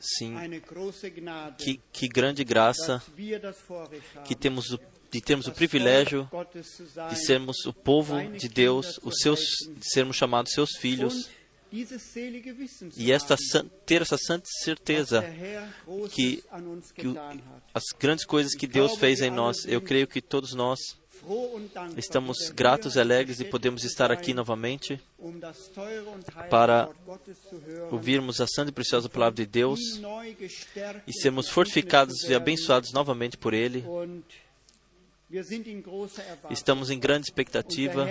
Sim, que, que grande graça que temos o, de termos o privilégio de sermos o povo de Deus, os seus, de sermos chamados seus filhos, e esta ter essa santa certeza que- que as grandes coisas que Deus fez em nós. Eu creio que todos nós estamos gratos e alegres de zu estar aqui novamente para ouvirmos a santa e preciosa palavra de Deus e sermos fortificados e abençoados novamente por Ele. Estamos em grande expectativa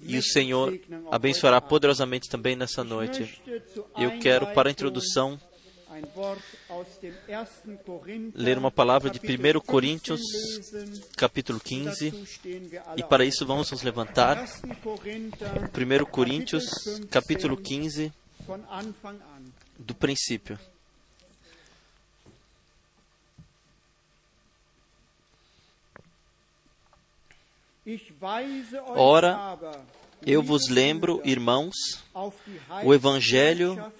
e o Senhor abençoará poderosamente também nessa noite. Eu quero, para a introdução, ein Wort aus dem 1. Korinther, ler uma palavra de Kapitel 1 15 Coríntios, capítulo 15, Dazu stehen wir alle e para isso vamos nos levantar. 1. Korinther, 1 Coríntios, capítulo 15, 15, von Anfang an. do princípio. Ora, Eu vos lembro, irmãos, o Evangelho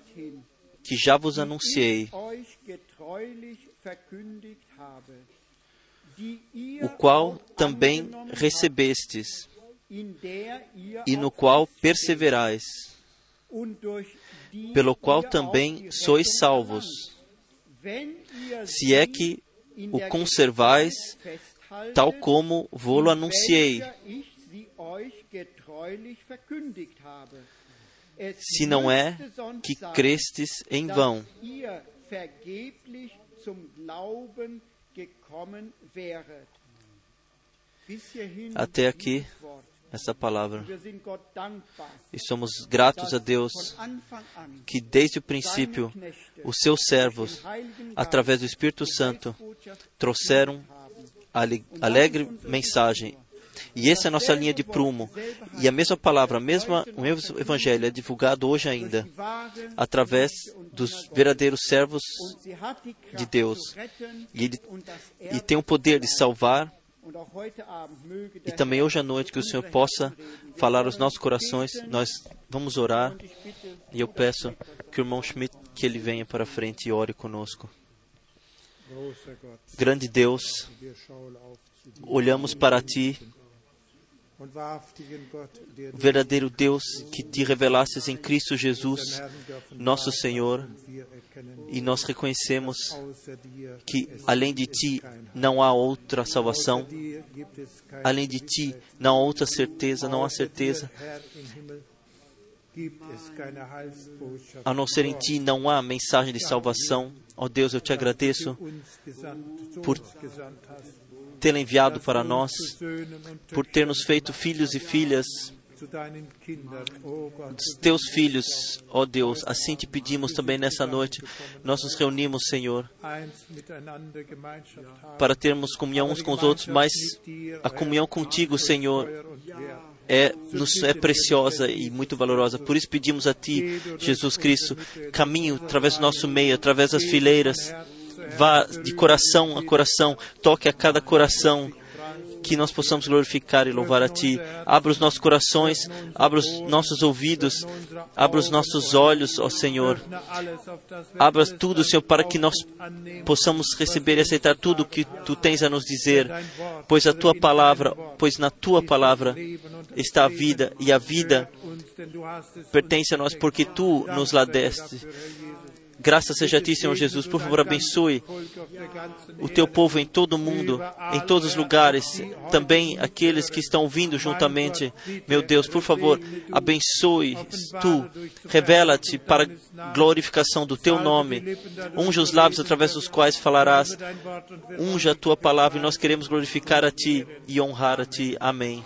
que já vos anunciei, o qual também recebestes, e no qual perseverais, pelo qual também sois salvos, se é que o conservais, tal como in anunciei. Se não é que crestes em vão. Até aqui, essa palavra. E somos gratos a Deus que desde o princípio os seus servos, através do Espírito Santo, trouxeram a ale- alegre mensagem. E essa é a nossa linha de prumo. E a mesma palavra, a mesma, o mesmo evangelho é divulgado hoje ainda, através dos verdadeiros servos de Deus. E, ele, e tem o poder de salvar. E também hoje à noite que o Senhor possa falar aos nossos corações. Nós vamos orar. E eu peço que o irmão Schmidt que ele venha para frente e ore conosco. Grande Deus, olhamos para ti, verdadeiro Deus, que te revelastes em Cristo Jesus, nosso Senhor, erkennen, e nós reconhecemos que es além de ti não há outra salvação, além de ti não há outra certeza, não há certeza, a não ser em ti não há mensagem de salvação. Ó Deus, eu te agradeço por tê-la enviado para nós, por ter nos feito filhos e filhas dos teus filhos, ó Deus. Assim te pedimos também nessa noite. Nós nos reunimos, Senhor, para termos comunhão uns com os outros, mas a comunhão contigo, Senhor, é, nos, é preciosa e muito valorosa. Por isso pedimos a Ti, Jesus Cristo, caminho através do nosso meio, através das fileiras, vá de coração a coração, toque a cada coração, que nós possamos glorificar e louvar a Ti. Abra os nossos corações, abra os nossos ouvidos, abra os nossos olhos, ó Senhor. Abra tudo, Senhor, para que nós possamos receber e aceitar tudo o que Tu tens a nos dizer, pois a Tua palavra, pois na Tua palavra está a vida, e a vida pertence a nós porque Tu nos la deste. Graças seja a Ti, Senhor Jesus. Por favor, abençoe o Teu povo em todo o mundo, em todos os lugares, também aqueles que estão vindo juntamente. Meu Deus, por favor, abençoe Tu, revela-te para glorificação do Teu nome. Unja os lábios através dos quais falarás. Unja a Tua palavra e nós queremos glorificar a Ti e honrar a Ti. Amém.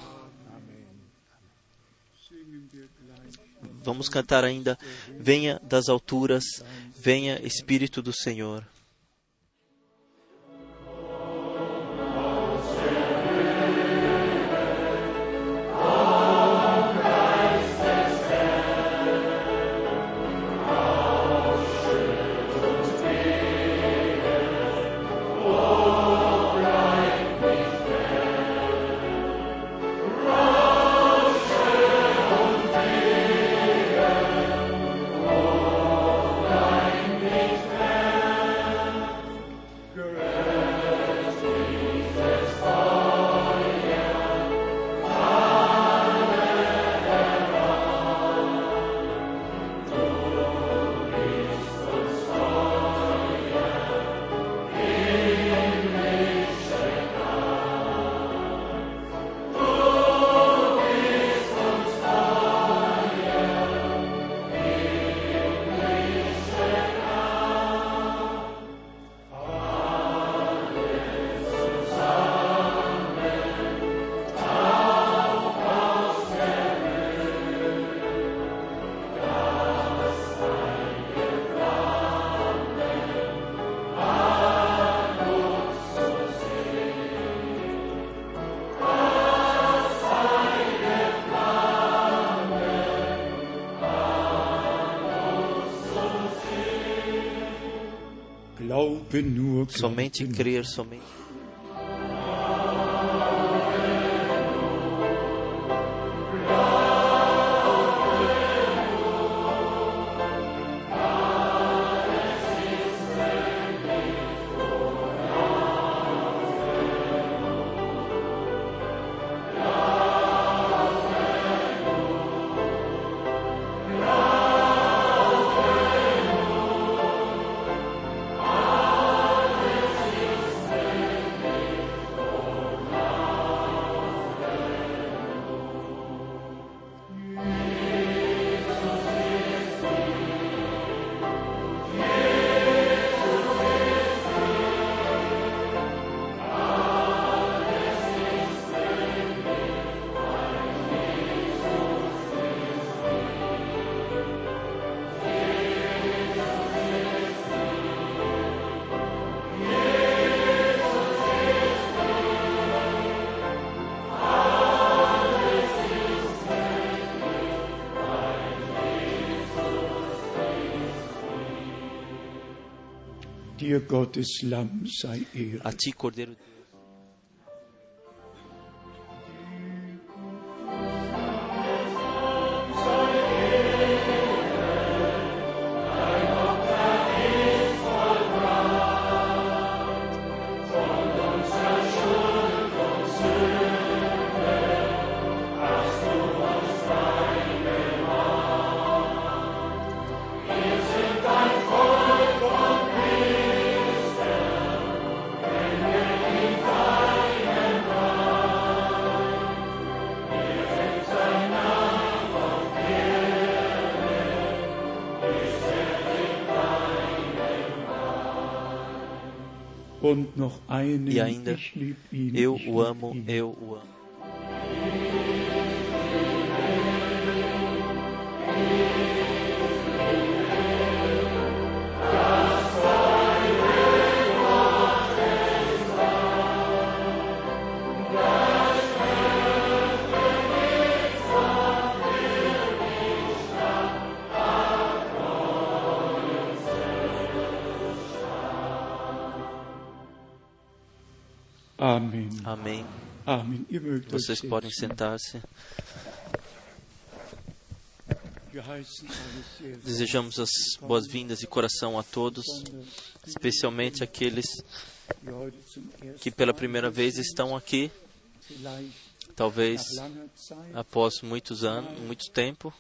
Vamos cantar ainda. Venha das alturas, venha Espírito do Senhor. Somente crer, somente. A ti, Cordeiro de Deus. E ainda, Eu o amo, eu o amo. Vocês podem sentar-se. Desejamos as boas-vindas de coração a todos, especialmente aqueles que pela primeira vez estão aqui, talvez após muitos anos, muito tempo,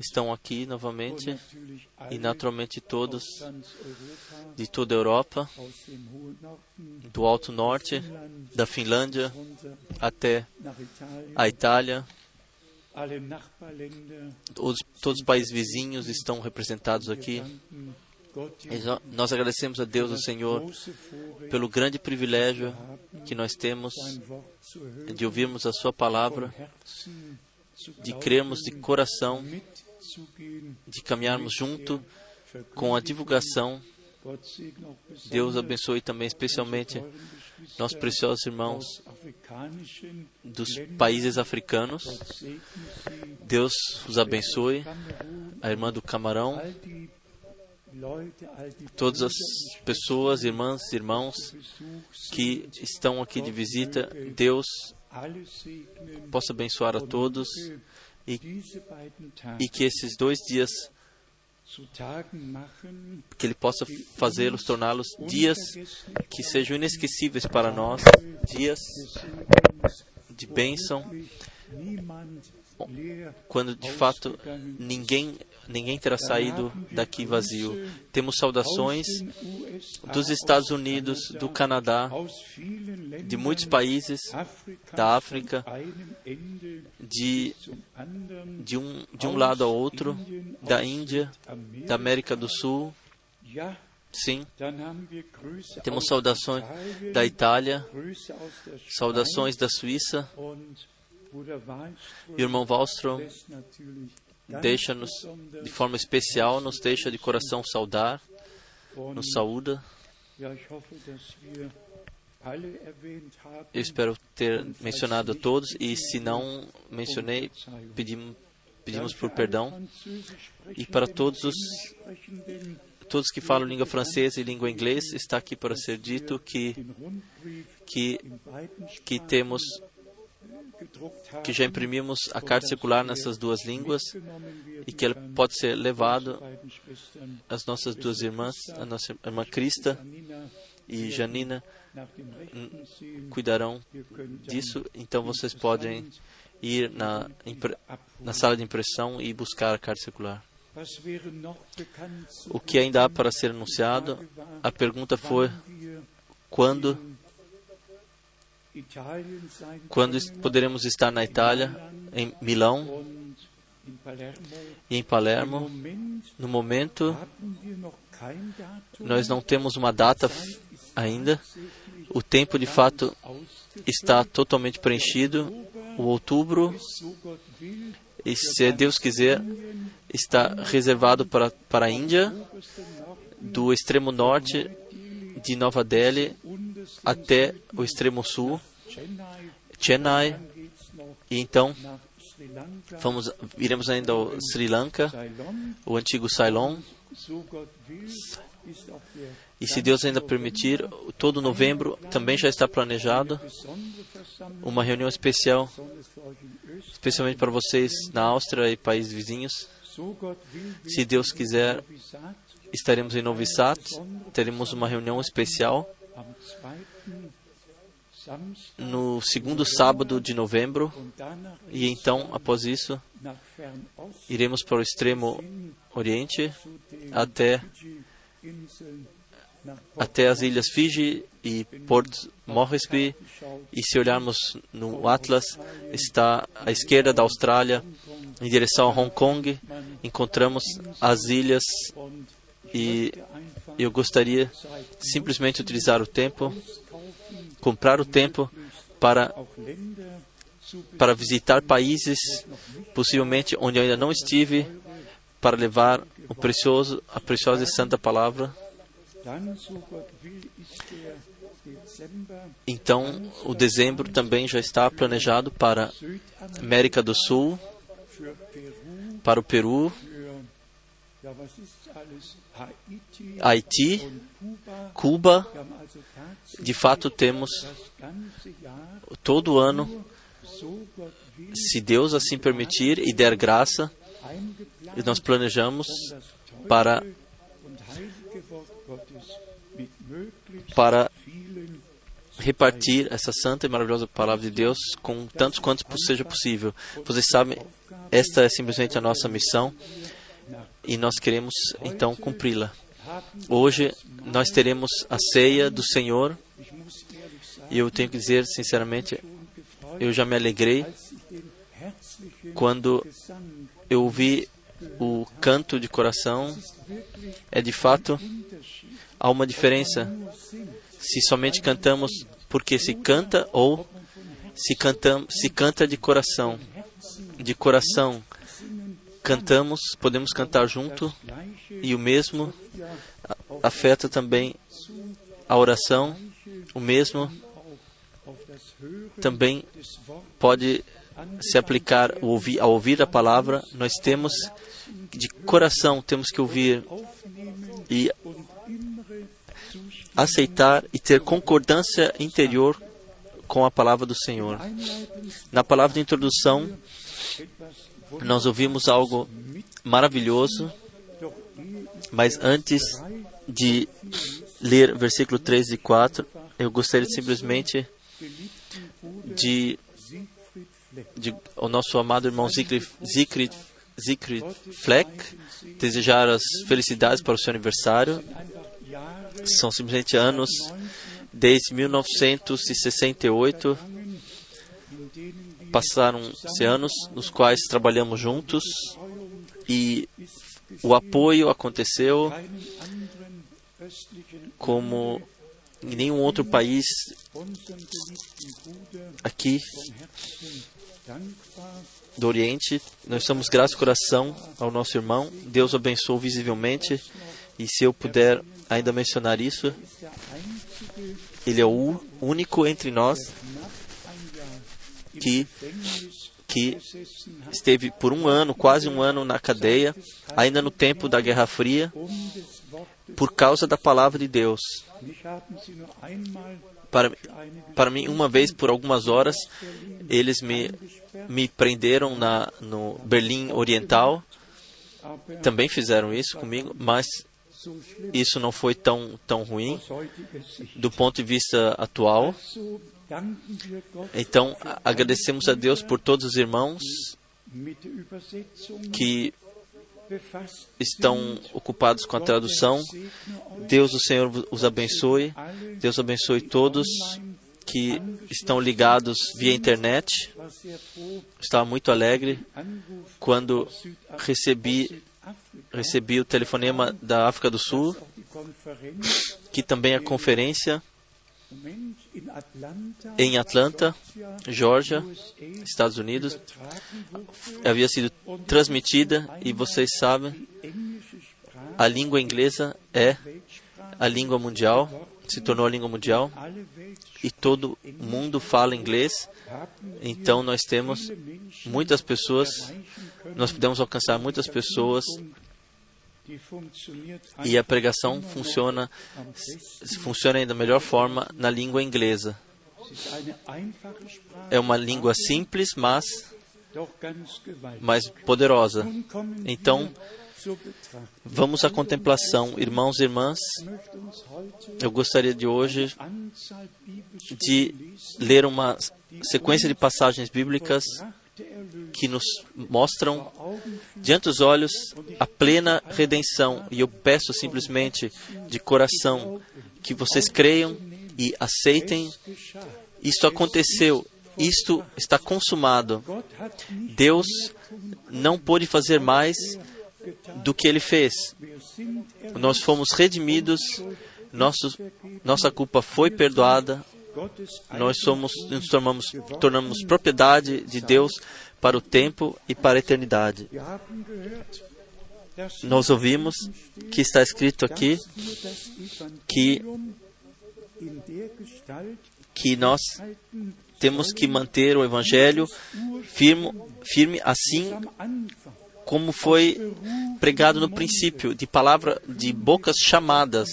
estão aqui novamente e naturalmente todos de toda a Europa, do Alto Norte, da Finlândia até a Itália, todos os países vizinhos estão representados aqui. Nós agradecemos a Deus, o Senhor, pelo grande privilégio que nós temos de ouvirmos a Sua palavra, de crermos de coração, de caminharmos junto com a divulgação. Deus abençoe também especialmente nossos preciosos irmãos dos países africanos. Deus os abençoe. A irmã do Camarão, todas as pessoas, irmãs, irmãos que estão aqui de visita, Deus possa abençoar a todos e- e que esses dois dias, que Ele possa fazê-los, torná-los dias que sejam inesquecíveis para nós, dias de bênção, quando de fato ninguém ninguém terá saído daqui vazio. Temos saudações dos Estados Unidos, do Canadá, de muitos países, da África, de, de, um, de um lado ao outro, da Índia, da América do Sul, sim. Temos saudações da Itália, saudações da Suíça. E o irmão Wallström deixa-nos besonders de forma especial, nos deixa de coração saudar, nos saúda. Eu espero ter mencionado a todos e se não mencionei, pedimos, pedimos por perdão. E para todos os todos que falam língua francesa e língua inglesa, está aqui para ser dito que, que, que temos. Que já imprimimos a carta circular nessas duas línguas e que kann. pode ser levado às nossas duas irmãs, a nossa irmã Crista e Janina, cuidarão disso. Então vocês podem ir na, na sala de impressão e buscar a carta circular. O que ainda há para ser anunciado? A pergunta foi quando, quando poderemos estar na Itália, em Milão e em Palermo. No momento, nós não temos uma data ainda. O tempo, de fato, está totalmente preenchido. O outubro, e se Deus quiser, está reservado para, para a Índia, do extremo norte de Nova Delhi até o extremo sul, Chennai. E então vamos, iremos ainda ao Sri Lanka, o antigo Ceylon, e se Deus ainda permitir, todo novembro também já está planejado uma reunião especial, especialmente para vocês na Áustria e países vizinhos. Se Deus quiser, estaremos em Novi Sad, teremos uma reunião especial am 2. Samstag no segundo sábado de novembro, e então, após isso, iremos para o extremo Oriente, até, até as ilhas Fiji e Port Moresby. E se olharmos no Atlas, está à esquerda da Austrália, em direção a Hong Kong, encontramos as ilhas e eu gostaria simplesmente utilizar o tempo, comprar o tempo para, para visitar países, possivelmente onde eu ainda não estive, para levar o precioso, a preciosa e santa palavra. Então, o dezembro também já está planejado para América do Sul, para o Peru, Haiti. Cuba. De fato, temos todo ano, se Deus assim permitir e der graça, nós planejamos para para repartir essa santa e maravilhosa palavra de Deus com tantos quantos seja possível. Vocês sabem, esta é simplesmente a nossa missão e nós queremos então cumpri-la. Hoje nós teremos a ceia do Senhor e eu tenho que dizer sinceramente, eu já me alegrei quando eu ouvi o canto de coração. É de fato há uma diferença se somente cantamos porque se canta ou se cantamos se canta de coração de coração cantamos podemos cantar junto. E o mesmo afeta também a oração o mesmo também pode se aplicar ao ouvir, a palavra. Nós temos de coração temos que ouvir e aceitar e ter concordância interior com a palavra do Senhor. Na palavra de introdução nós ouvimos algo maravilhoso, mas antes de ler versículo 3 e 4, eu gostaria simplesmente de, de o nosso amado irmão Siegfried, Siegfried, Fleck desejar as felicidades para o seu aniversário. São simplesmente anos desde 1968 in denen wir passaram-se anos nos quais trabalhamos juntos e o apoio aconteceu como em nenhum outro país aqui do Oriente. Nós estamos gratos de coração ao nosso irmão. Deus o abençoe visivelmente. E se eu puder ainda mencionar isso, ele é o único entre nós que, que esteve por um ano, quase um ano na cadeia, ainda no tempo da Guerra Fria, por causa da palavra de Deus. Para, para mim, uma vez por algumas horas, eles me, me prenderam na, no Berlim Oriental. Também fizeram isso comigo, mas isso não foi tão, tão ruim do ponto de vista atual. Então, agradecemos a Deus por todos os irmãos que estão ocupados com a tradução. Deus, o Senhor, os abençoe. Deus abençoe todos que estão ligados via internet. Estava muito alegre quando recebi recebi o telefonema da África do Sul, que também é conferência em Atlanta, Georgia, Estados Unidos, havia sido transmitida e vocês sabem, a língua inglesa é a língua mundial, se tornou a língua mundial e todo mundo fala inglês. Então nós temos muitas pessoas, nós podemos alcançar muitas pessoas e a pregação funciona funciona da melhor forma na língua inglesa. É uma língua simples, mas mas poderosa. Então, vamos à contemplação, irmãos e irmãs. Eu gostaria de hoje de ler uma sequência de passagens bíblicas que nos mostram diante dos olhos a plena redenção. E eu peço simplesmente de coração que vocês creiam e aceitem. Isto aconteceu, isto está consumado. Deus não pôde fazer mais do que ele fez. Nós fomos redimidos, nosso, nossa culpa foi perdoada, nós somos, nos tornamos, tornamos propriedade de Deus para o tempo e para a eternidade. Nós ouvimos que está escrito aqui que, que nós temos que manter o Evangelho firme, firme assim como foi pregado no princípio, de palavra de bocas chamadas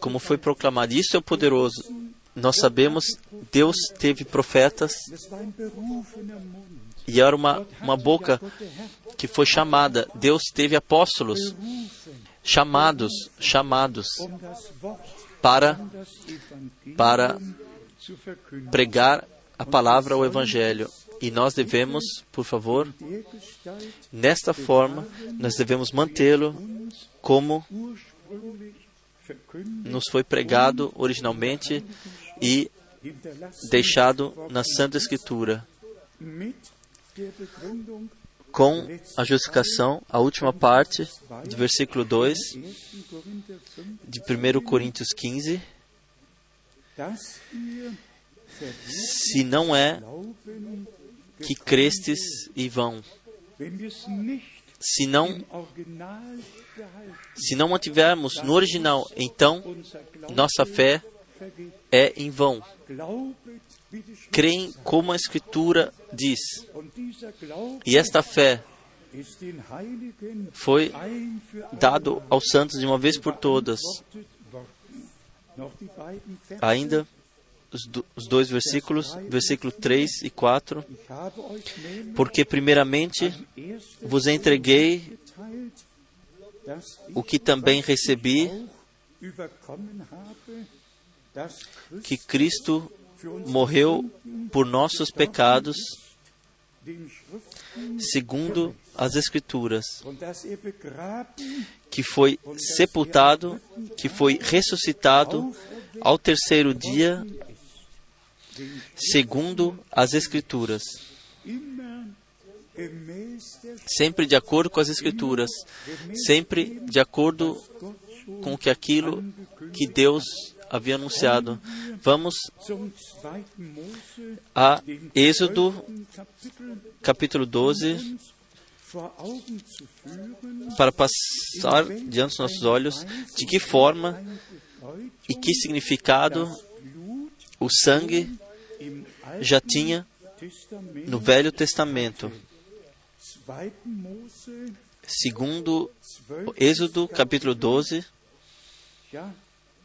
como foi proclamado. Isso é o poderoso. Nós sabemos, Deus teve profetas e era uma, uma boca que foi chamada. Deus teve apóstolos chamados, chamados para, para pregar a palavra, o Evangelho. E nós devemos, por favor, nesta forma, nós devemos mantê-lo como nos foi pregado originalmente e deixado na Santa Escritura. Com a justificação, a última parte de versículo 2 de 1 Coríntios 15. Se não é que crestes e vão, se não se não mantivermos no original, então nossa fé é em vão. Creem como a Escritura diz. E esta fé foi dado aos santos de uma vez por todas. Ainda os, do, os dois versículos, versículo 3 e 4. Porque, primeiramente, vos entreguei o que também recebi, que Cristo morreu por nossos pecados, segundo as Escrituras, que foi sepultado, que foi ressuscitado ao terceiro dia, segundo as Escrituras. Sempre de acordo com as Escrituras, sempre de acordo com que aquilo que Deus havia anunciado. Vamos a Êxodo, capítulo 12, para passar diante dos nossos olhos de que forma e que significado o sangue já tinha no Velho Testamento. 2. Mose Segundo 12. Êxodo, capítulo 12, Ja,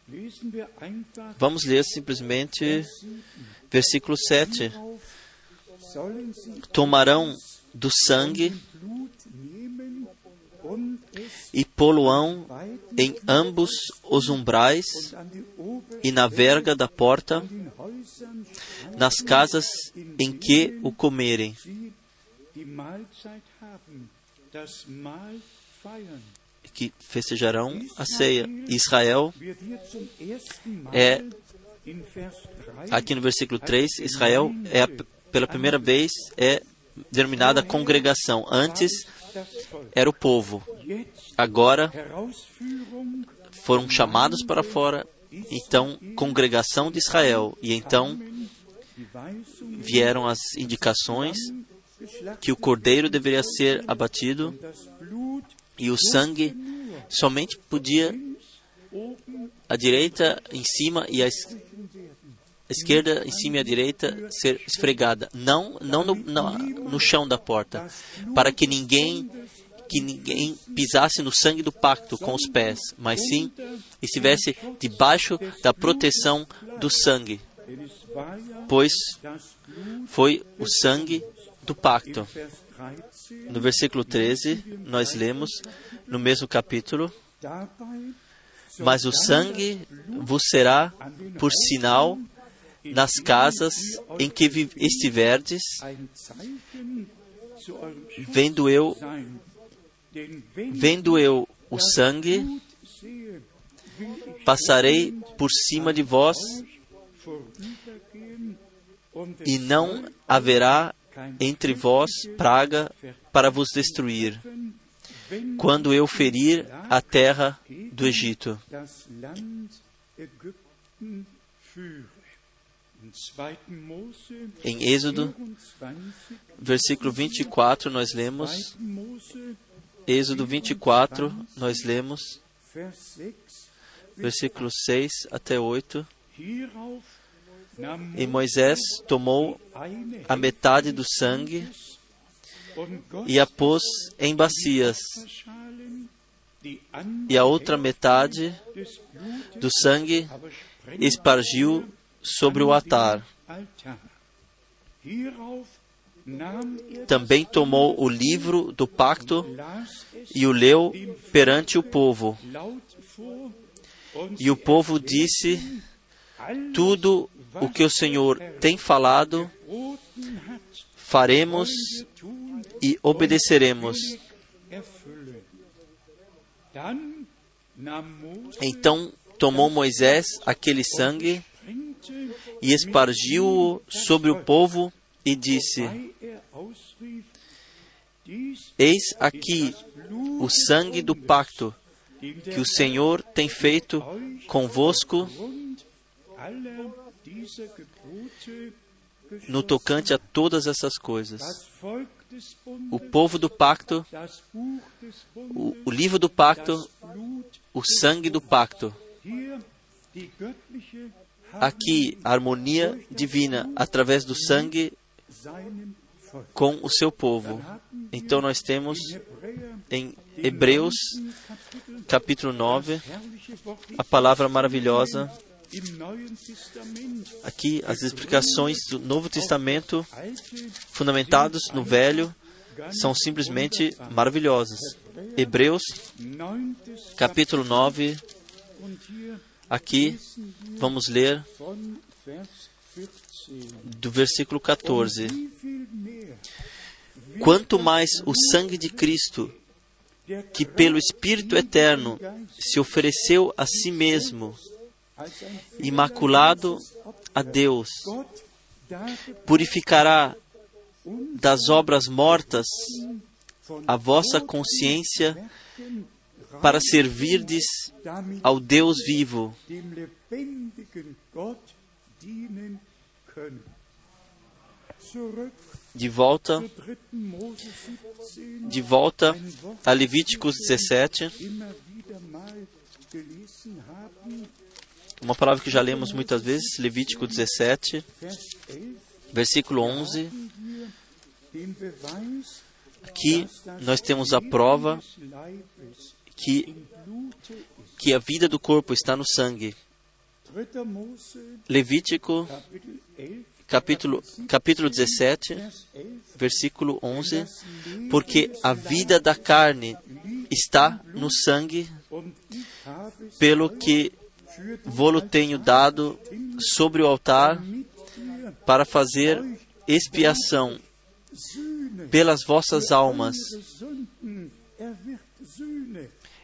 lesen wir einfach vamos ler simplesmente versículo 7. auf, sollen sie Tomarão do sangue e poluão em ambos os umbrais e na verga da porta, nas casas em que o comerem. que festejarão a ceia. Israel, É- in Vers 3 aqui no versículo 3, Israel é a- pela primeira vez é denominada congregação. Antes era o povo. Agora foram chamados para fora, então congregação de Israel. E então vieram as indicações que o cordeiro deveria ser abatido e o sangue somente podia a direita em cima e a es- a esquerda em cima e a direita ser esfregada, não não no, na- no chão da porta, para que ninguém que ninguém pisasse no sangue do pacto com os pés, mas sim estivesse debaixo da proteção do sangue, pois foi o sangue do pacto. Vers 13 No versículo 13, nós lemos no mesmo capítulo: Mas o sangue vos será por sinal nas casas em que estiverdes, vendo eu, vendo eu o sangue, passarei por cima de vós e não haverá entre vós praga para vos destruir, quando eu ferir a terra do Egito. das Land Ägypten führe. In 2. Mose Em Êxodo, 24, versículo 24, nós lemos, 2. Mose, Êxodo 24, nós lemos, Vers 6, versículo 6 até 8. E Moisés tomou a metade do sangue e a pôs em bacias, e a outra metade do sangue espargiu sobre o altar. Também tomou o livro do pacto e o leu perante o povo. E o povo disse tudo o que o Senhor tem falado, faremos e obedeceremos. Então tomou Moisés aquele sangue e espargiu-o sobre o povo e disse: Eis aqui o sangue do pacto que o Senhor tem feito convosco No tocante a todas essas coisas. O povo do pacto, o, o livro do pacto, o sangue do pacto. Aqui a harmonia divina através do sangue com o seu povo. Então nós temos em Hebreus capítulo 9 herrliche Worte a palavra maravilhosa. Aqui as explicações do Novo Testamento fundamentados no Velho são simplesmente maravilhosas. Hebreus capítulo 9, und hier aqui vamos ler von Vers 14. do versículo 14. Wie viel mehr Quanto mais o sangue de Cristo, que pelo Espírito Eterno se ofereceu a si mesmo, imaculado a Deus, purificará das obras mortas a vossa consciência para servirdes ao Deus vivo. De volta, zu 3. Mose 17, de volta a Levíticos 17, uma palavra que já lemos muitas vezes, Levítico 17, Vers 11, Versículo 11. Aqui nós temos a prova que, que a vida do corpo está no sangue. Levítico, capítulo, capítulo 17, versículo 11. Porque a vida da carne está no sangue, pelo que vou-lo tenho dado sobre o altar para fazer expiação pelas vossas almas.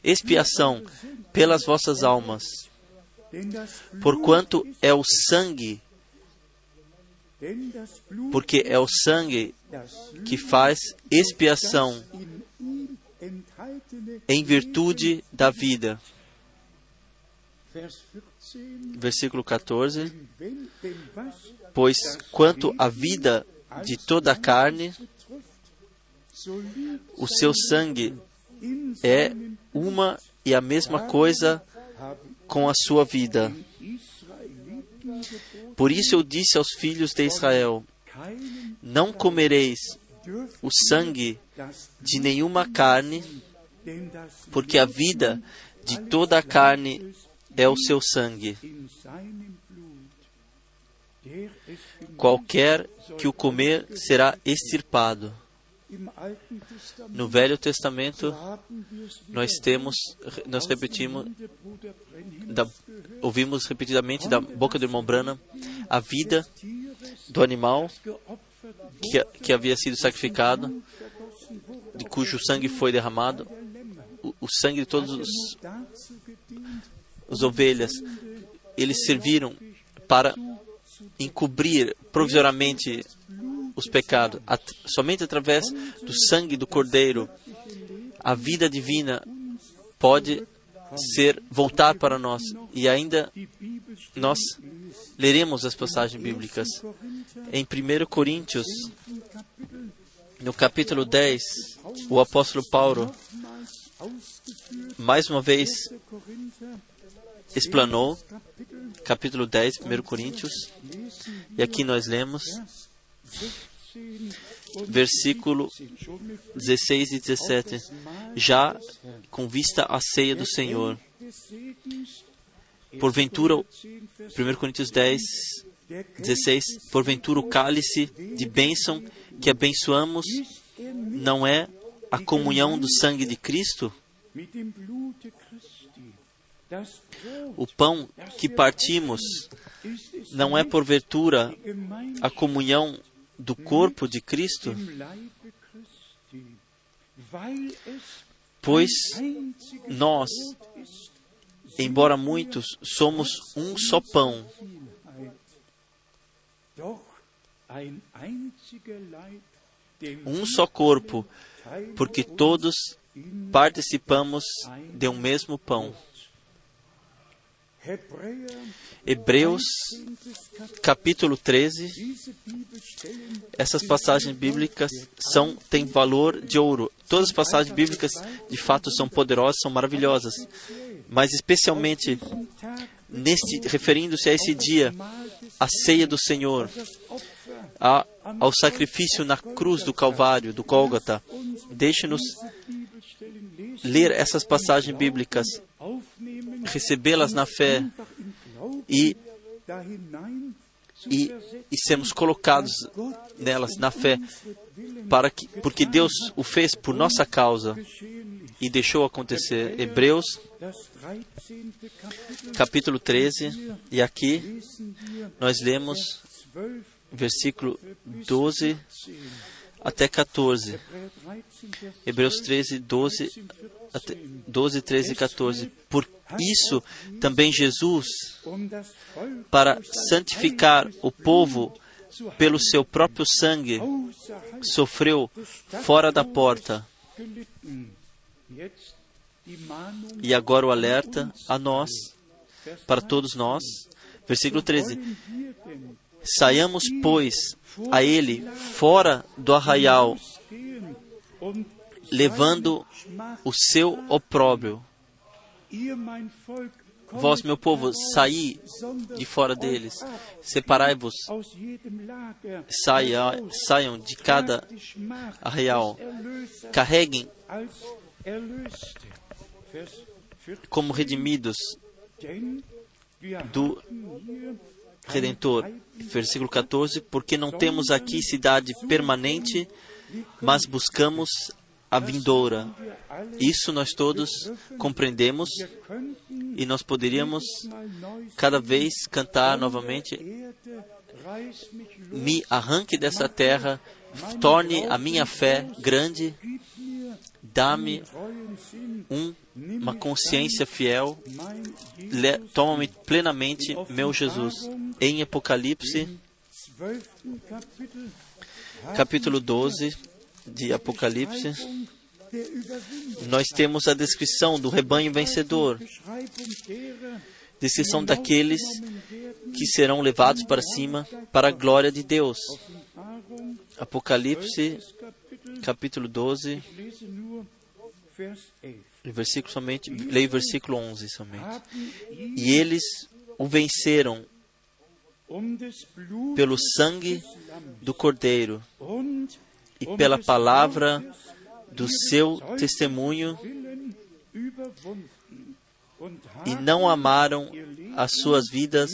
Expiação pelas vossas almas. Porquanto é o sangue, porque é o sangue que faz expiação em virtude da vida. Versículo 14: Pois quanto à vida de toda a carne, o seu sangue é uma e a mesma coisa com a sua vida. Por isso eu disse aos filhos de Israel: Não comereis o sangue de nenhuma carne, porque a vida de toda a carne é o seu sangue. Qualquer que o comer será extirpado. No Velho Testamento, nós temos, nós repetimos, da, ouvimos repetidamente da boca do irmão Branham a vida do animal que, que havia sido sacrificado, de cujo sangue foi derramado, o, o sangue de todos os, os ovelhas, eles serviram para encobrir provisoriamente os pecados. At somente através do sangue do Cordeiro, a vida divina pode ser voltar para nós e ainda nós leremos as passagens bíblicas em 1 Coríntios no capítulo 10 o apóstolo Paulo mais uma vez explanou capítulo 10 1 Coríntios e aqui nós lemos versículo 16 e 17, já com vista à ceia do Senhor. Porventura, 1 Coríntios 10, 16, porventura o cálice de bênção que abençoamos não é a comunhão do sangue de Cristo? O pão que partimos não é porventura a comunhão do corpo de Cristo? Pois nós, embora muitos, somos um só pão. Um só corpo, porque todos participamos de um mesmo pão. Hebreus capítulo 13. Essas passagens bíblicas são têm valor de ouro. Todas as passagens bíblicas de fato são poderosas, são maravilhosas, mas especialmente neste referindo-se a esse dia, a ceia do Senhor, a, ao sacrifício na cruz do Calvário, do Gólgota. Deixe-nos ler essas passagens bíblicas recebê-las na fé e, e, e sermos colocados nelas na fé, para que, porque Deus o fez por nossa causa e deixou acontecer. Hebreus, capítulo 13, e aqui nós lemos versículo 12 até 14. Hebreus 13, 12, 12 13 e 14. Por isso também Jesus, para santificar o povo pelo seu próprio sangue, sofreu fora da porta. E agora o alerta a nós, para todos nós. Versículo 13: Saiamos, pois, a ele fora do arraial, levando o seu opróbrio. Vós, meu povo, saí de fora deles, separai-vos, saia, saiam de cada arraial, carreguem como redimidos do Redentor. Versículo 14: Porque não temos aqui cidade permanente, mas buscamos a vindoura. Isso nós todos compreendemos e nós poderíamos cada vez cantar novamente: Me arranque dessa terra, torne a minha fé grande, dá-me um, uma consciência fiel, toma-me plenamente, meu Jesus. Em Apocalipse, capítulo 12 de Apocalipse, nós temos a descrição do rebanho vencedor, descrição daqueles que serão levados para cima para a glória de Deus. Apocalipse, capítulo 12, versículo somente, leio versículo 11 somente. E eles o venceram pelo sangue do Cordeiro e pela palavra do seu testemunho e não amaram as suas vidas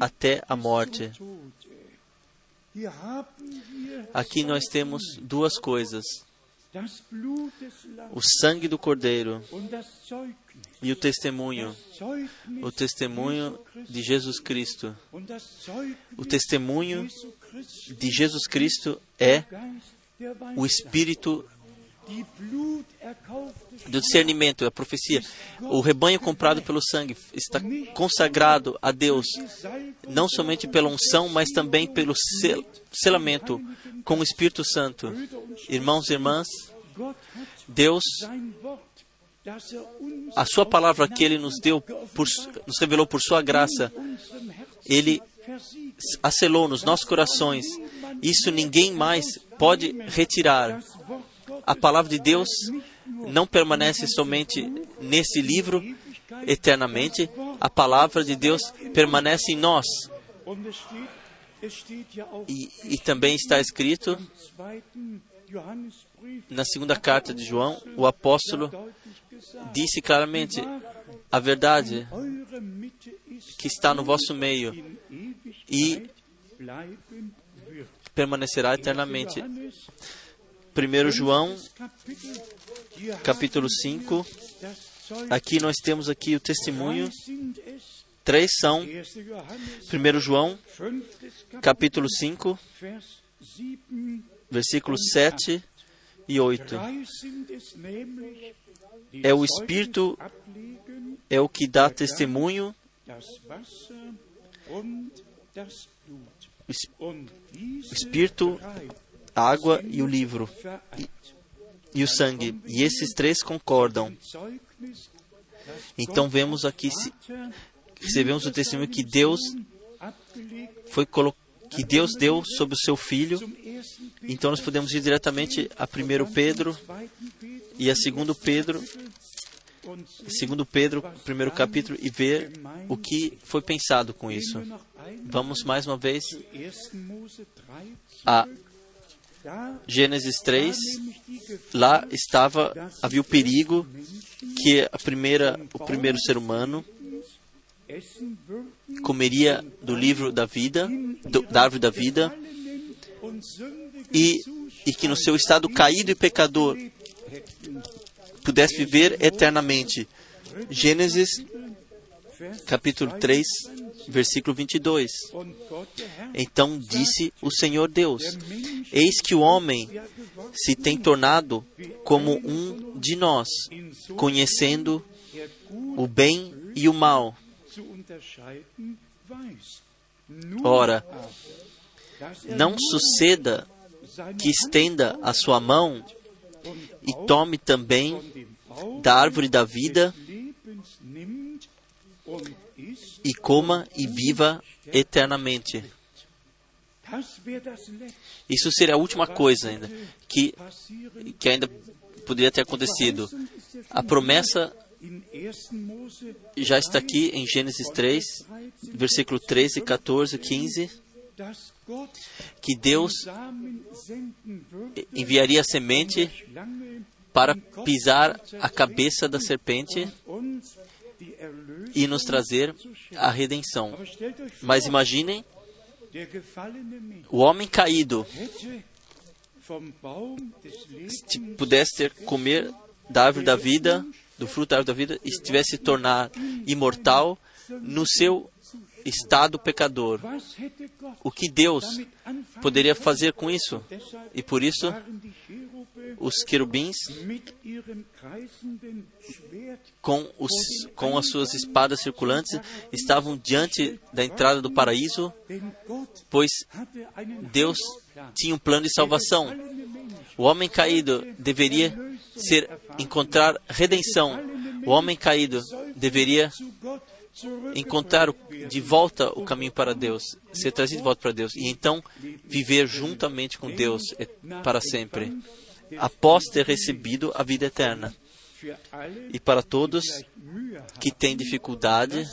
até a morte. Aqui nós temos duas coisas: o sangue do Cordeiro e o testemunho, o testemunho de Jesus Cristo. O testemunho de Jesus Cristo é o Espírito do discernimento, a profecia. O rebanho comprado pelo sangue está consagrado a Deus, não somente pela unção, mas também pelo sel selamento com o Espírito Santo. Irmãos e irmãs, Deus, a Sua palavra que Ele nos deu, por, nos revelou por Sua graça, Ele acelou nos nossos corações. Isso ninguém mais pode retirar. A palavra de Deus não permanece somente nesse livro eternamente, a palavra de Deus permanece em nós. E, e também está escrito na segunda carta de João, o apóstolo disse claramente: a verdade que está no vosso meio e permanecerá eternamente. 1 João, capítulo 5. Aqui nós temos aqui o testemunho. Três são 1 João, capítulo 5, versículos 7 e 8. É o Espírito, é o que dá testemunho o Espírito, a água e o livro, e, e, o sangue. E esses três concordam. Então vemos aqui, recebemos o testemunho que Deus foi que Deus deu sobre o seu filho. Então nós podemos ir diretamente a 1 Pedro e a 2 Pedro, segundo Pedro, primeiro capítulo, e ver o que foi pensado com isso. Vamos mais uma vez a Gênesis 3. Lá estava, havia o perigo que a primeira, o primeiro ser humano comeria do livro da vida, do, da árvore da vida, e, e que no seu estado caído e pecador pudesse viver eternamente. Gênesis capítulo 3, versículo 22. Então disse o Senhor Deus: Eis que o homem se tem tornado como um de nós, conhecendo o bem e o mal. Ora, não suceda que estenda a sua mão e tome também da árvore da vida e coma e viva eternamente. Isso seria a última coisa ainda que, que ainda poderia ter acontecido. A promessa já está aqui em Gênesis 3, versículo 13, 14, 15, que Deus enviaria a semente para pisar a cabeça da serpente e nos trazer a redenção. Mas imaginem o homem caído se pudesse ter comer da árvore da vida, do fruto da árvore da vida, e se tornar imortal no seu estado pecador. O que Deus poderia fazer com isso? E por isso, os querubins, com, os, com as suas espadas circulantes, estavam diante da entrada do paraíso, pois Deus tinha um plano de salvação. O homem caído deveria ser encontrar redenção. O homem caído deveria encontrar de volta o caminho para Deus, ser trazido de volta para Deus e então viver juntamente com Deus para sempre, após ter recebido a vida eterna. E para todos que têm dificuldade,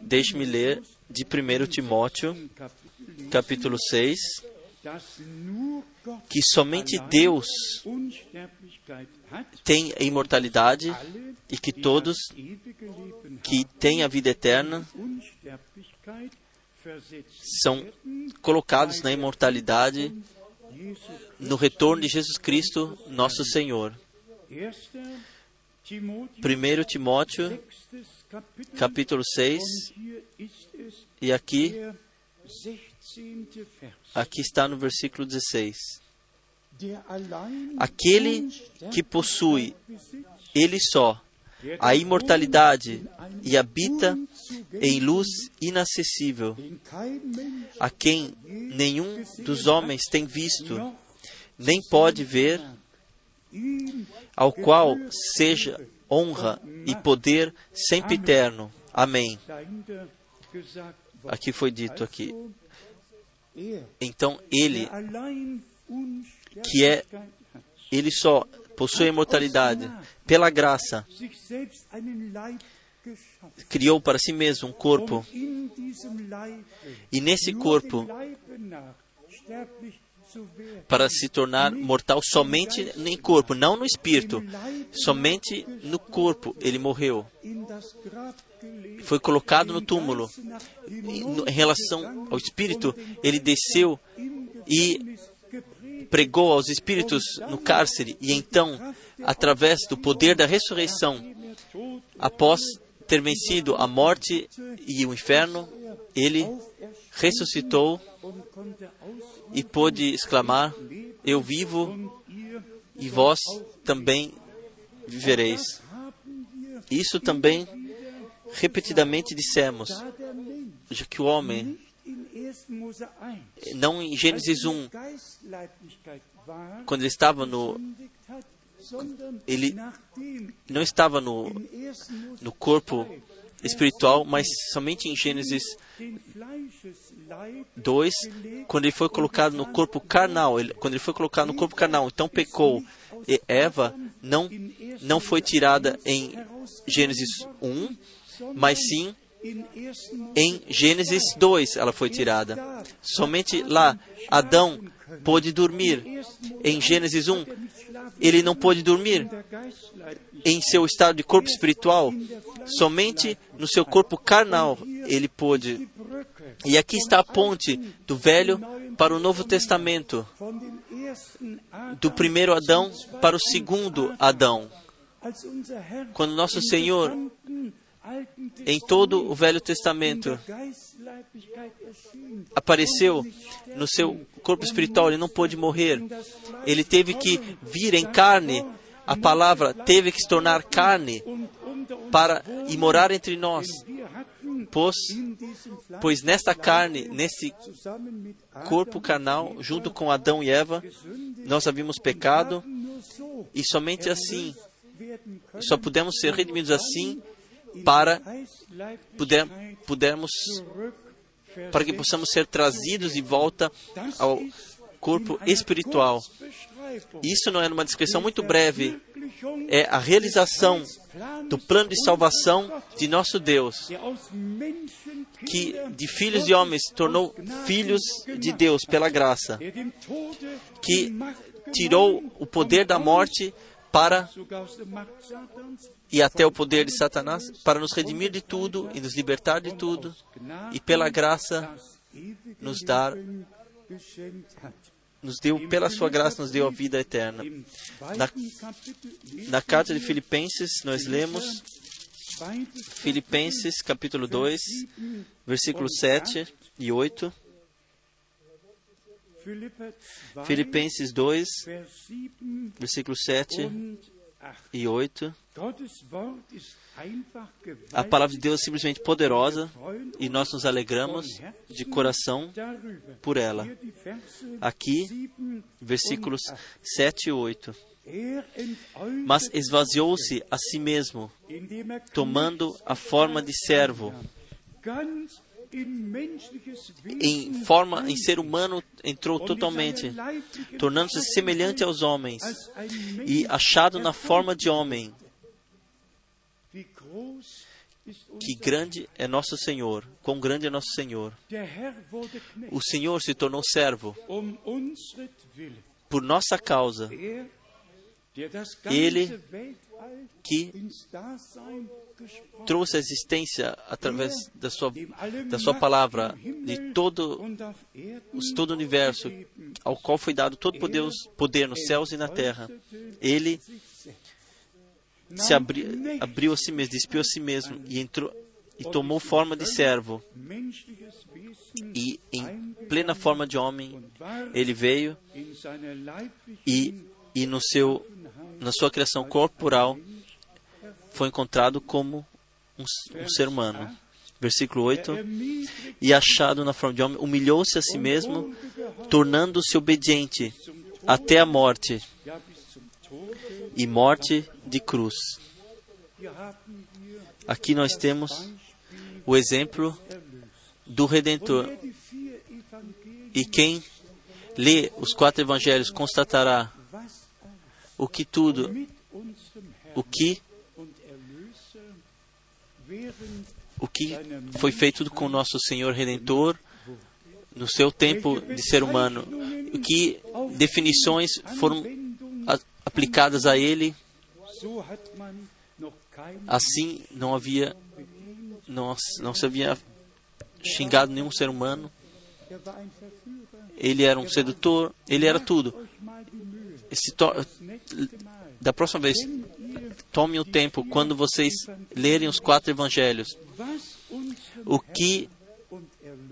deixe-me ler de 1 Timóteo, capítulo 6, que somente Deus tem a imortalidade e que todos que têm a vida eterna são colocados na imortalidade no retorno de Jesus Cristo, nosso Senhor. 1 Timóteo, capítulo 6, e aqui, aqui está no versículo 16. Aquele que possui, ele só, a imortalidade e habita em luz inacessível, a quem nenhum dos homens tem visto, nem pode ver, ao qual seja honra e poder sempre eterno. Amém. Aqui foi dito aqui. Então ele que é ele só possui imortalidade pela graça criou para si mesmo um corpo e nesse corpo para se tornar mortal somente em corpo, não no espírito, somente no corpo ele morreu. Foi colocado no túmulo. Em relação ao espírito, ele desceu e pregou aos espíritos no cárcere e então, através do poder da ressurreição, após ter vencido a morte e o inferno, ele ressuscitou e pôde exclamar: Eu vivo e vós também vivereis. Isso também repetidamente dissemos, já que o homem não em Gênesis 1, quando ele estava no. Ele não estava no, no corpo espiritual, mas somente em Gênesis 2, quando ele foi colocado no corpo carnal. Ele, quando ele foi colocado no corpo carnal, então pecou. E Eva não, não foi tirada em Gênesis 1, mas sim em Gênesis 2 ela foi tirada. Somente lá Adão pôde dormir. Em Gênesis 1, ele não pôde dormir em seu estado de corpo espiritual. Somente no seu corpo carnal ele pôde. E aqui está a ponte do Velho para o Novo Testamento, do primeiro Adão para o segundo Adão. Quando nosso Senhor em todo o Velho Testamento apareceu no seu corpo espiritual, ele não pôde morrer. Ele teve que vir em carne. A palavra teve que se tornar carne para e morar entre nós. Pois, pois nesta carne, nesse corpo carnal, junto com Adão e Eva, nós havíamos pecado e somente assim, só pudemos ser redimidos assim para puder, pudermos para que possamos ser trazidos de volta ao corpo espiritual. Isso não é uma descrição muito breve, é a realização do plano de salvação de nosso Deus, que de filhos de homens tornou filhos de Deus pela graça, que tirou o poder da morte para e até o poder de Satanás para nos redimir de tudo e nos libertar de tudo e pela graça nos dar nos deu pela sua graça nos deu a vida eterna. Na, na carta de Filipenses nós lemos Filipenses capítulo 2, versículos 7 e 8. Filipenses 2, versículos 7 e 8. A palavra de Deus é simplesmente poderosa e nós nos alegramos de coração por ela. Aqui, versículos 7 e 8. Mas esvaziou-se a si mesmo, tomando a forma de servo. Em forma, em ser humano, entrou totalmente, tornando-se semelhante aos homens, e achado na forma de homem. Que grande é nosso Senhor, quão grande é nosso Senhor. O Senhor se tornou servo por nossa causa. Ele que trouxe a existência através da sua, da sua palavra de todo, todo o universo, ao qual foi dado todo poder, poder nos céus e na terra. Ele se abri, abriu a si mesmo, despiu a si mesmo e entrou e tomou forma de servo. E em plena forma de homem, ele veio e, e no seu, na sua criação corporal foi encontrado como um, um ser humano. Versículo 8: E achado na forma de homem, humilhou-se a si mesmo, tornando-se obediente até a morte e morte de cruz. Aqui nós temos o exemplo do Redentor. E quem lê os quatro evangelhos constatará o que tudo, o que o que foi feito com o nosso Senhor Redentor no seu tempo de ser humano, que definições foram aplicadas a ele. Assim não havia não, não se havia xingado nenhum ser humano. Ele era um sedutor, ele era tudo. da próxima vez, tome o tempo quando vocês lerem os quatro evangelhos. O que,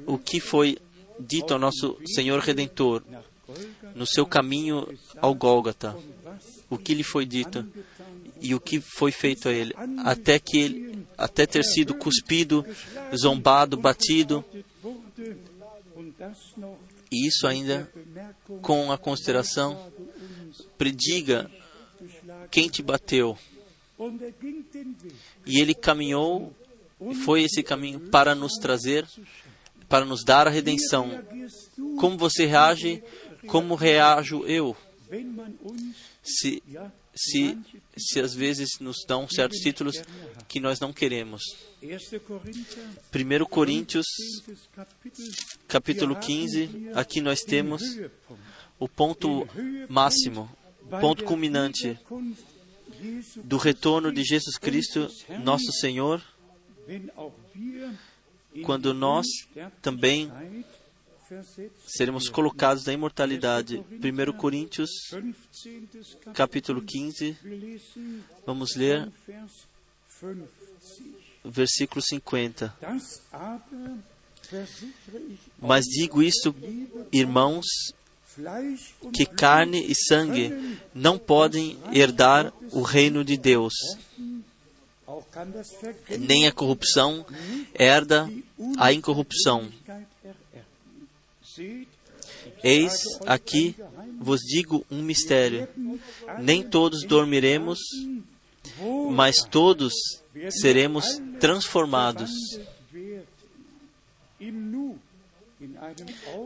o que foi dito ao nosso Senhor Redentor no seu caminho ao Gólgata? O que lhe foi dito e o que foi feito a ele, até que ele, até ter sido cuspido, zombado, batido, e isso ainda com a consideração prediga quem te bateu. E ele caminhou, foi esse caminho para nos trazer, para nos dar a redenção. Como você reage? Como reajo eu? Se, se, se às vezes nos dão certos títulos que nós não queremos. 1 Coríntios, capítulo 15, aqui nós temos o ponto máximo, ponto culminante do retorno de Jesus Cristo, nosso Senhor, quando nós também seremos colocados na imortalidade. 1 Coríntios, capítulo 15, vamos ler versículo 50. Mas digo isto, irmãos, que carne e sangue não podem herdar o reino de Deus. Nem a corrupção herda a incorrupção. Eis aqui vos digo um mistério: nem todos dormiremos, mas todos seremos transformados.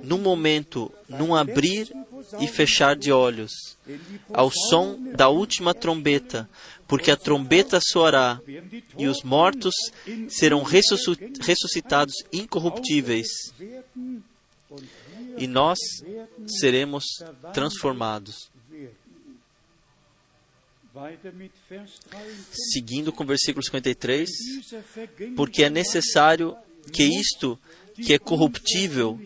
Num momento, num abrir e fechar de olhos, ao som da última trombeta, porque a trombeta soará e os mortos serão ressuscitados incorruptíveis e nós seremos transformados. Seguindo com o versículo 53, porque é necessário que isto que é corruptível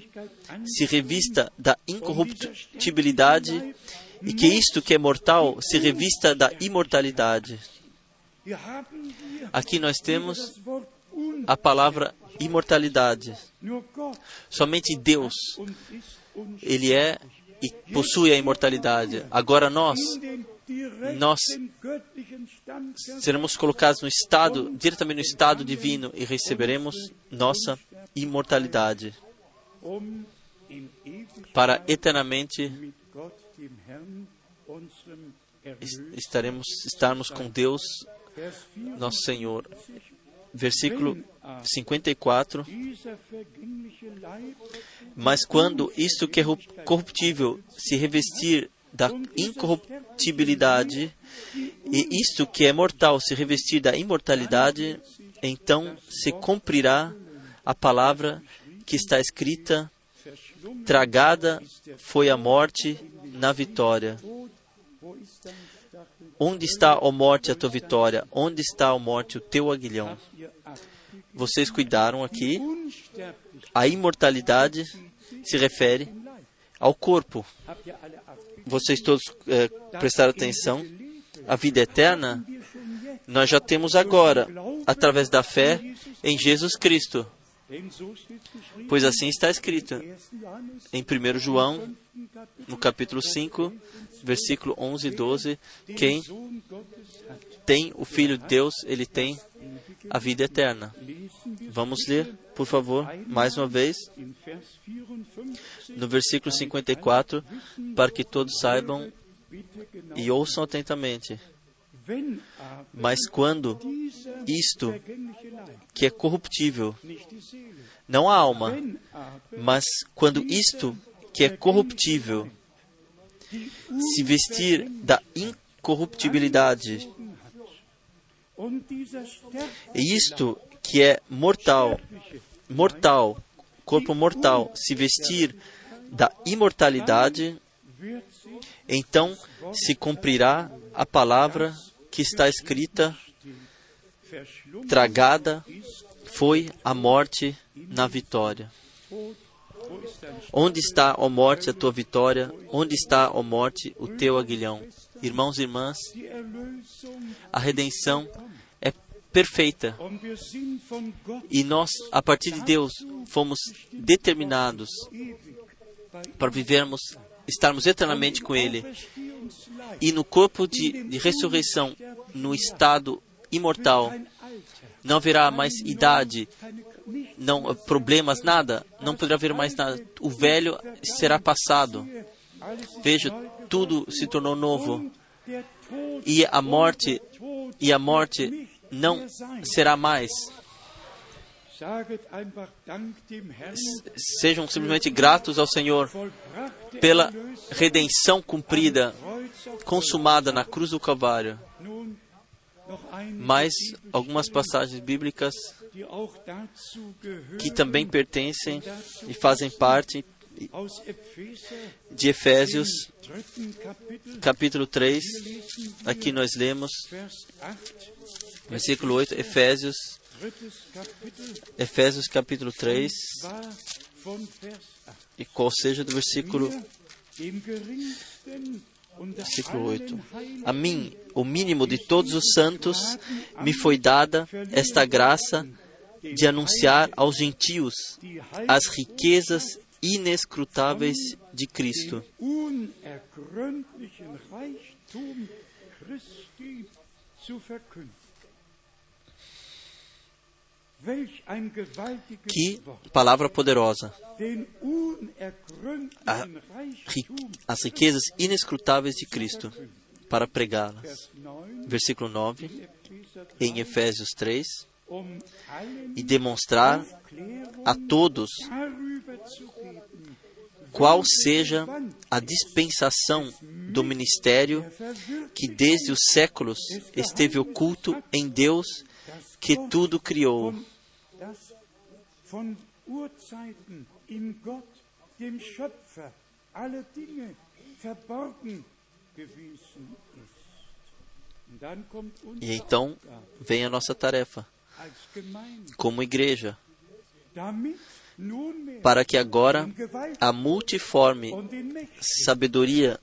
se revista da incorruptibilidade e que isto que é mortal se revista da imortalidade. Aqui nós temos a palavra imortalidade. Somente Deus, Ele é e possui a imortalidade. Agora nós, nós seremos colocados no estado, diretamente no estado divino e receberemos nossa imortalidade para eternamente estaremos estarmos com Deus, nosso Senhor. Versículo 54. Mas quando isto que é corruptível se revestir da incorruptibilidade e isto que é mortal se revestir da imortalidade, então se cumprirá a palavra que está escrita: tragada foi a morte na vitória. Onde está, ó morte, a tua vitória? Onde está, ó morte, o teu aguilhão? Vocês cuidaram aqui. A imortalidade se refere ao corpo. Vocês todos é, prestaram atenção? A vida eterna nós já temos agora, através da fé em Jesus Cristo. Pois assim está escrito em 1 João, no capítulo 5, versículo 11 e 12: Quem tem o Filho de Deus, ele tem a vida eterna. Vamos ler, por favor, mais uma vez, no versículo 54, para que todos saibam e ouçam atentamente. Mas quando isto que é corruptível, não a alma, mas quando isto que é corruptível se vestir da incorruptibilidade, e isto que é mortal, mortal, corpo mortal, se vestir da imortalidade, então se cumprirá a palavra que está escrita: tragada foi a morte na vitória. Onde está, ó morte, a tua vitória? Onde está, ó morte, o teu aguilhão? Irmãos e irmãs, a redenção é perfeita. E nós, a partir de Deus, fomos determinados para vivermos, estarmos eternamente com Ele. E no corpo de, de ressurreição, no estado imortal, não haverá mais idade, não problemas, nada, não poderá haver mais nada. O velho será passado. Veja, tudo se tornou novo. E a morte e a morte não será mais. Sejam simplesmente gratos ao Senhor pela redenção cumprida, consumada na cruz do Calvário. Mais algumas passagens bíblicas que também pertencem e fazem parte de Efésios, capítulo 3. Aqui nós lemos, versículo 8, Efésios, Efésios capítulo 3, e qual seja do versículo Versículo 8. A mim, o mínimo de todos os santos, me foi dada esta graça de anunciar aos gentios as riquezas inescrutáveis de Cristo. Que palavra poderosa! A, as riquezas inescrutáveis de Cristo para pregá-las. Versículo 9, em Efésios 3, e demonstrar a todos qual seja a dispensação do ministério que desde os séculos esteve oculto em Deus que tudo criou. E então vem a nossa tarefa. Como igreja, para que agora a multiforme sabedoria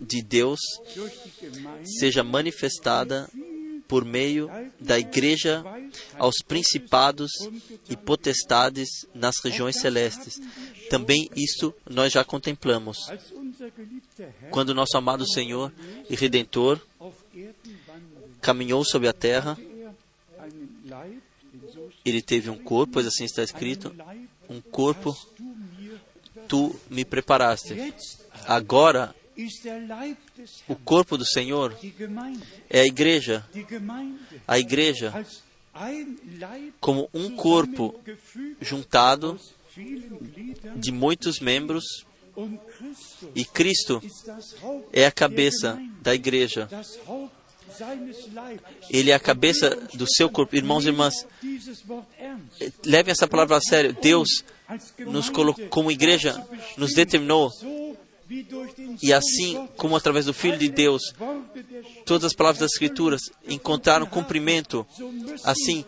de Deus seja manifestada por meio da igreja aos principados e potestades nas regiões celestes. Também isto nós já contemplamos. Quando nosso amado Senhor e Redentor caminhou sobre a terra, er ele teve um corpo, pois assim está escrito, um corpo tu me preparaste. Agora, o corpo do Senhor é a igreja. A igreja, como um corpo juntado de muitos membros, e Cristo é a cabeça da igreja. Ele é a cabeça do seu corpo. Irmãos e irmãs, levem essa palavra a sério. Deus nos colocou, como igreja, nos determinou, e assim como através do Filho de Deus, todas as palavras das Escrituras encontraram cumprimento. Assim,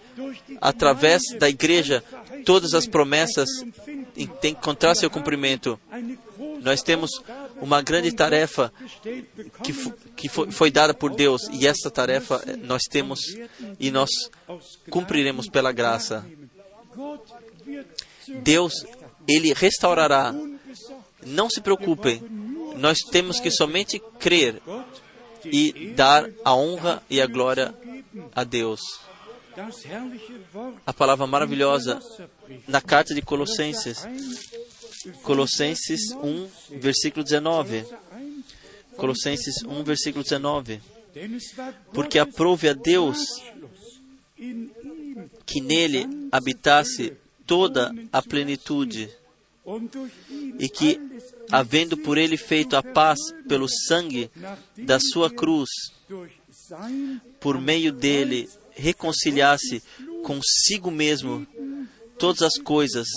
através da igreja, todas as promessas encontrar seu cumprimento. Nós temos uma grande tarefa que, que foi, dada por Deus, e essa tarefa nós temos e nós cumpriremos pela graça. Deus, Ele restaurará. Não se preocupem, nós temos que somente crer e dar a honra e a glória a Deus. A palavra maravilhosa na carta de Colossenses, Colossenses 1, versículo 19. Kolosser 1, Colossenses 1, versículo 19. denn es war Porque aprove a Deus que nele habitasse toda a plenitude e que, havendo por ele feito a paz pelo sangue da sua cruz, por meio dele reconciliasse consigo mesmo todas as coisas,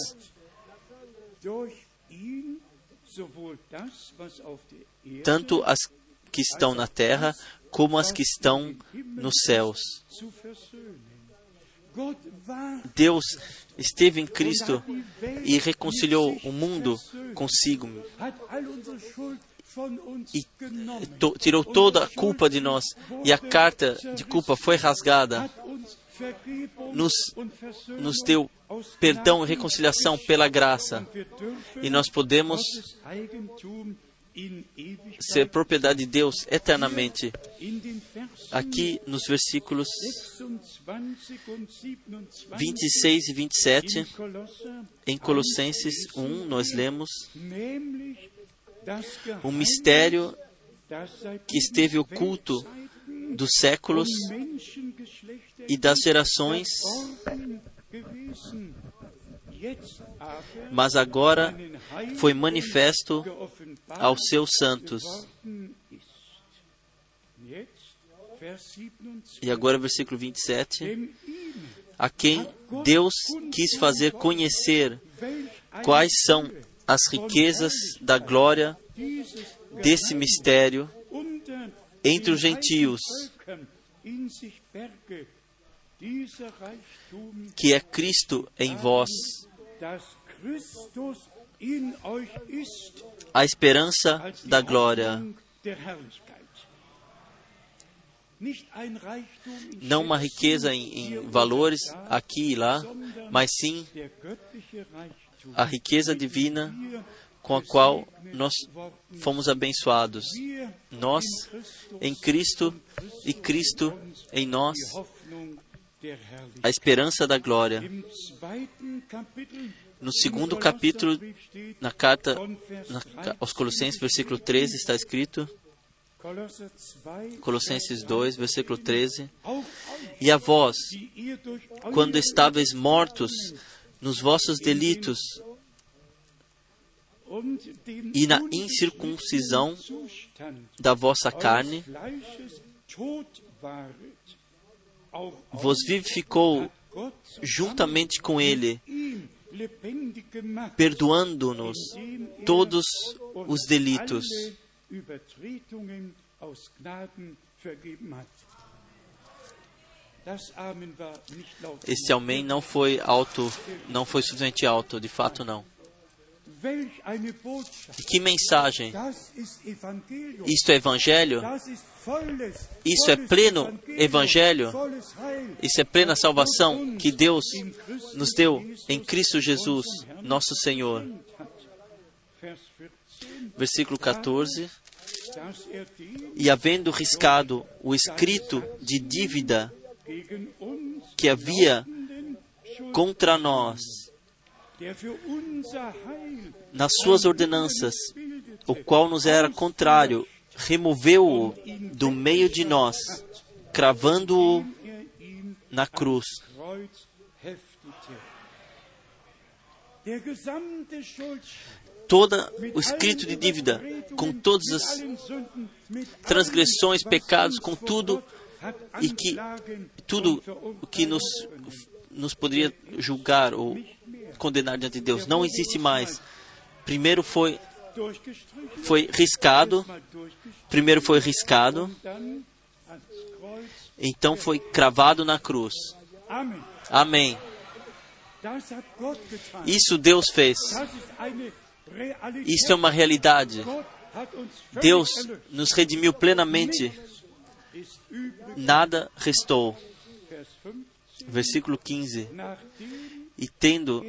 tanto as que estão na terra como as que estão nos céus. Deus esteve em Cristo e reconciliou o mundo consigo. E to- tirou toda a culpa de nós e a carta de culpa foi rasgada. Nos, nos deu perdão e reconciliação pela graça. E nós podemos Ser propriedade de Deus eternamente. Aqui nos versículos 26 und 27 26 e 27, in Kolosser, em Colossenses 1, nós lemos um mistério que esteve oculto dos séculos e das gerações, mas agora foi manifesto aos seus santos. geworden ist. Jetzt, Vers 27. E agora, versículo 27, Denn ihm, a quem Deus quis fazer conhecer quais são as riquezas da glória desse mistério entre os gentios, que é Cristo em vós, a esperança da glória. Não uma riqueza em, em valores aqui e lá, mas sim a riqueza divina com a qual nós fomos abençoados. Nós em Cristo e Cristo em nós, a esperança da glória. No segundo capítulo, na carta na, aos Colossenses, versículo 13, está escrito, Kolosser 2, Colossenses 2, versículo 13, auch euch, E a vós, quando estáveis mortos nos vossos delitos e na incircuncisão da vossa carne vos vivificou juntamente com Ele, perdoando-nos er todos os delitos. Este amém não foi alto, não foi suficientemente alto, de fato não. Que mensagem! Isto é evangelho? Isso é pleno evangelho? Isso é plena salvação que Deus nos deu em Cristo Jesus, nosso Senhor. Vers 14, Versículo 14. dass er E havendo riscado o escrito de dívida que havia contra nós nas suas ordenanças, o qual nos era contrário, removeu-o do meio de nós, cravando-o er na cruz. Todo o escrito de dívida, com todas as transgressões, pecados, com tudo e que tudo o que nos, nos poderia julgar ou condenar diante de Deus não existe mais. Primeiro foi, foi riscado, primeiro foi riscado, então foi cravado na cruz. Amém. Isso Deus fez. Isso é uma realidade. Deus nos redimiu plenamente. Nada restou. Vers 15. Versículo 15. E tendo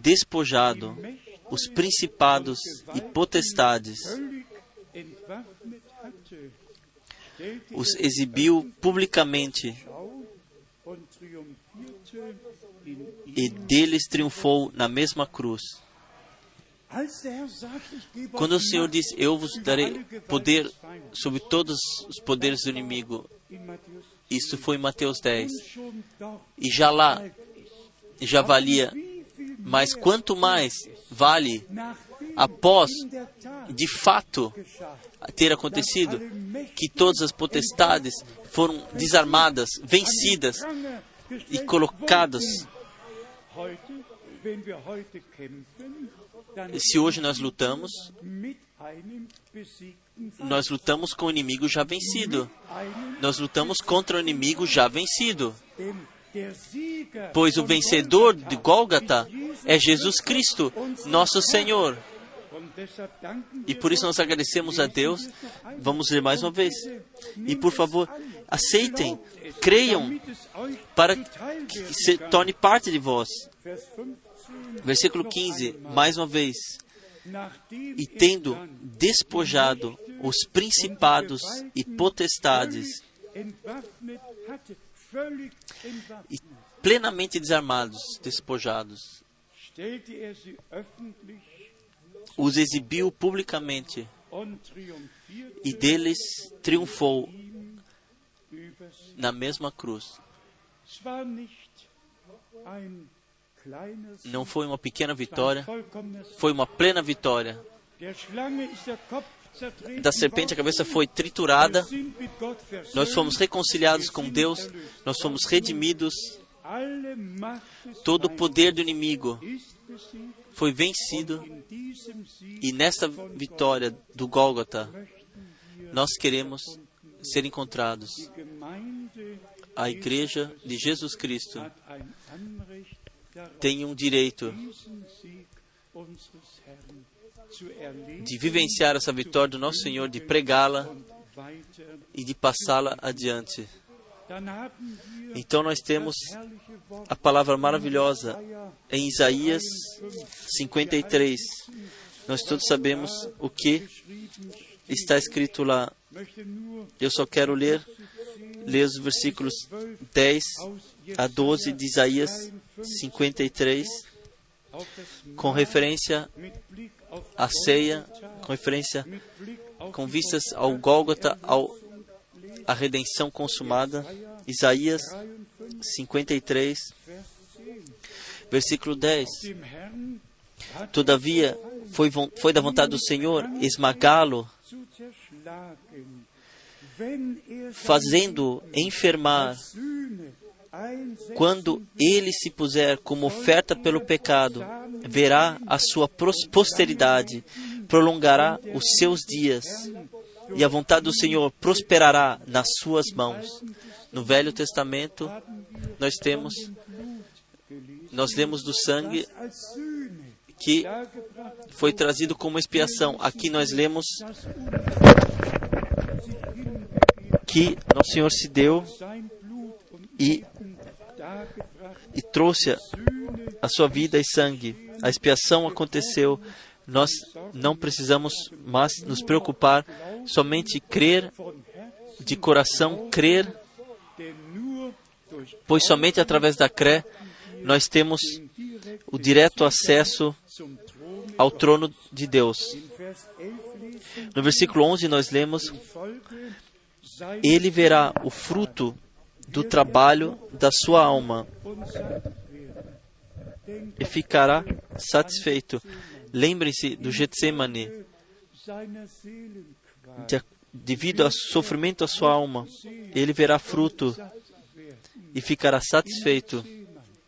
despojado os principados e potestades, os exibiu publicamente e deles triunfou na mesma cruz. Quando o Senhor diz: Eu vos darei poder sobre todos os poderes do inimigo, isso foi em Mateus 10. und schon dort E já lá. Já valia, mas quanto mais vale, após de fato ter acontecido, que todas as potestades foram desarmadas, vencidas e colocadas. Se hoje nós lutamos, nós lutamos com o inimigo já vencido. Nós lutamos contra o inimigo já vencido. Pois o vencedor de Gólgata é Jesus Cristo, nosso Senhor. E por isso nós agradecemos a Deus. Vamos ler mais uma vez. E por favor, aceitem, creiam, para que se torne parte de vós. Vers 15, Versículo noch 15, einmal. mais uma vez. E tendo despojado os principados e potestades, e plenamente desarmados, despojados, er os exibiu publicamente e deles triunfou na mesma cruz. Não foi uma pequena vitória, foi uma plena vitória. Da serpente a cabeça foi triturada, nós fomos reconciliados com Deus, nós fomos redimidos, todo o poder do inimigo foi vencido. E nesta vitória do Gólgota nós queremos ser encontrados. A igreja de Jesus Cristo tem um direito de vivenciar essa vitória do nosso Senhor, de pregá-la e de passá-la adiante. Então nós temos a palavra maravilhosa em Isaías 53. Nós todos sabemos o que está escrito lá. Eu só quero ler, ler os versículos 10 aus a 12 Jesaja de Isaías 53 53, auf das com referência à ceia, com referência, com vistas ao Gólgota, ao a redenção consumada. Isaías 53, Vers 10. versículo 10. Dem Herrn hat Todavia, foi, foi da vontade do Senhor esmagá-lo, fazendo enfermar. Quando ele se puser como oferta pelo pecado, verá a sua posteridade, prolongará os seus dias, e a vontade do Senhor prosperará nas suas mãos. No Velho Testamento, nós temos, nós lemos do sangue que foi trazido como expiação. Aqui nós lemos que nosso Senhor se deu e, e trouxe a sua vida e sangue. A expiação aconteceu. Nós não precisamos mais nos preocupar, somente crer de coração, crer, pois somente através da cré nós temos o direto acesso ao trono de Deus. In Vers 11 lesen No versículo 11 nós lemos: Ele verá o fruto do trabalho da sua alma e ficará satisfeito. Lembre-se do Getsemane, de, devido ao sofrimento da sua alma, ele verá fruto e ficará satisfeito.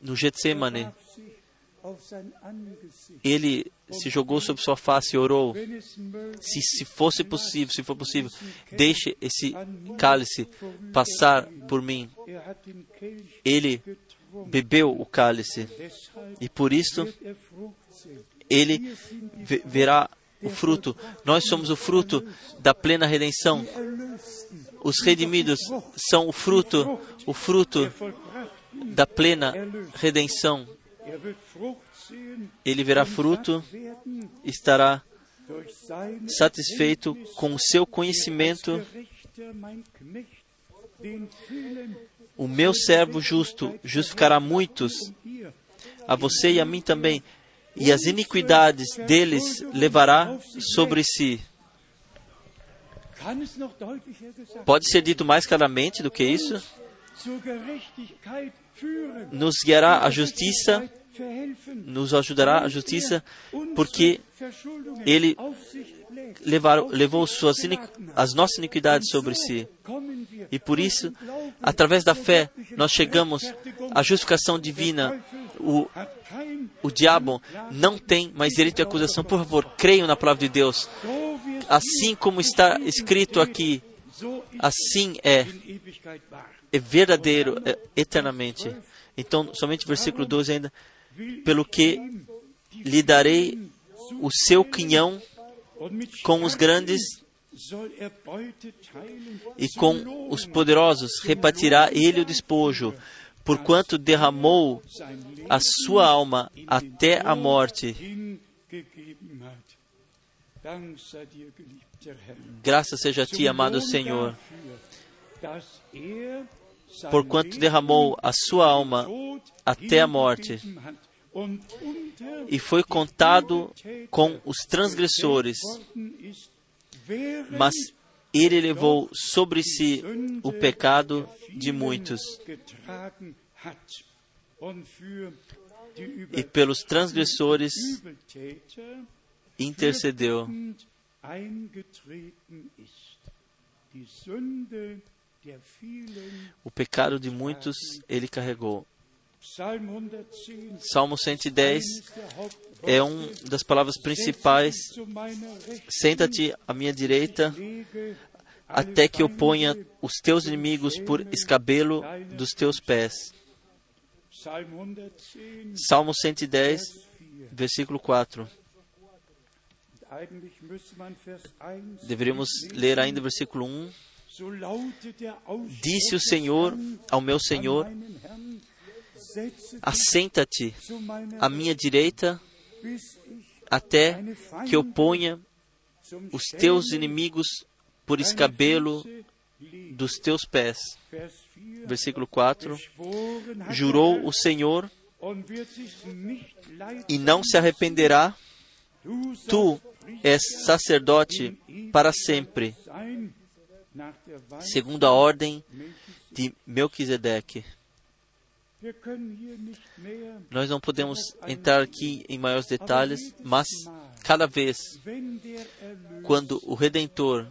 No Getsemane, ele se jogou sobre sua face e orou: se, se fosse possível, se for possível, deixe esse cálice passar por mim. Ele. Bebeu o cálice e por sehen. ele verá o fruto. Nós somos o fruto da plena redenção. Os redimidos são o fruto, o fruto da plena redenção. Ele verá fruto, estará satisfeito com o seu conhecimento. O meu servo justo justificará muitos, a você e a mim também, e as iniquidades deles levará sobre si. Pode ser dito mais claramente do que isso? Nos guiará a justiça, nos ajudará a justiça, porque ele. Levar, levou suas as nossas iniquidades sobre si. E por isso, através da fé, nós chegamos à justificação divina. O, o diabo não tem mais direito de acusação. Por favor, creiam na palavra de Deus. Assim como está escrito aqui, assim é, é verdadeiro é, eternamente. Então, somente versículo 12 ainda. Pelo que lhe darei o seu quinhão com os grandes e com os poderosos repartirá ele o despojo, porquanto derramou a sua alma até a morte. Graças seja a ti, amado Senhor, porquanto derramou a sua alma até a morte e foi contado com os transgressores, mas ele levou sobre si o pecado de muitos e pelos transgressores intercedeu. O pecado de muitos ele carregou. Psalm 110 Salmo 110 eines der Hauptworte, é um das palavras principais. "Setze zu meiner Rechten, Senta-te à minha direita, até que eu ponha os teus inimigos por escabelo dos teus pés. Psalm 110, Salmo 110, Vers 4. versículo 4. Eigentlich müsste man Vers 1 Deveríamos ler ainda o versículo 1. So lautet der Ausspruch Disse o Senhor ao meu Senhor: meinen Herrn, "Setze Assenta-te à minha direita, até que eu ponha os teus inimigos por escabelo Füße lege." dos teus pés. Vers 4. Versículo 4. Geschworen hat Jurou o Senhor e não se arrependerá. Tu és sacerdote para sempre, segundo a ordem de Melquisedeque. Nós não podemos entrar aqui em maiores detalhes, mas cada vez quando o Redentor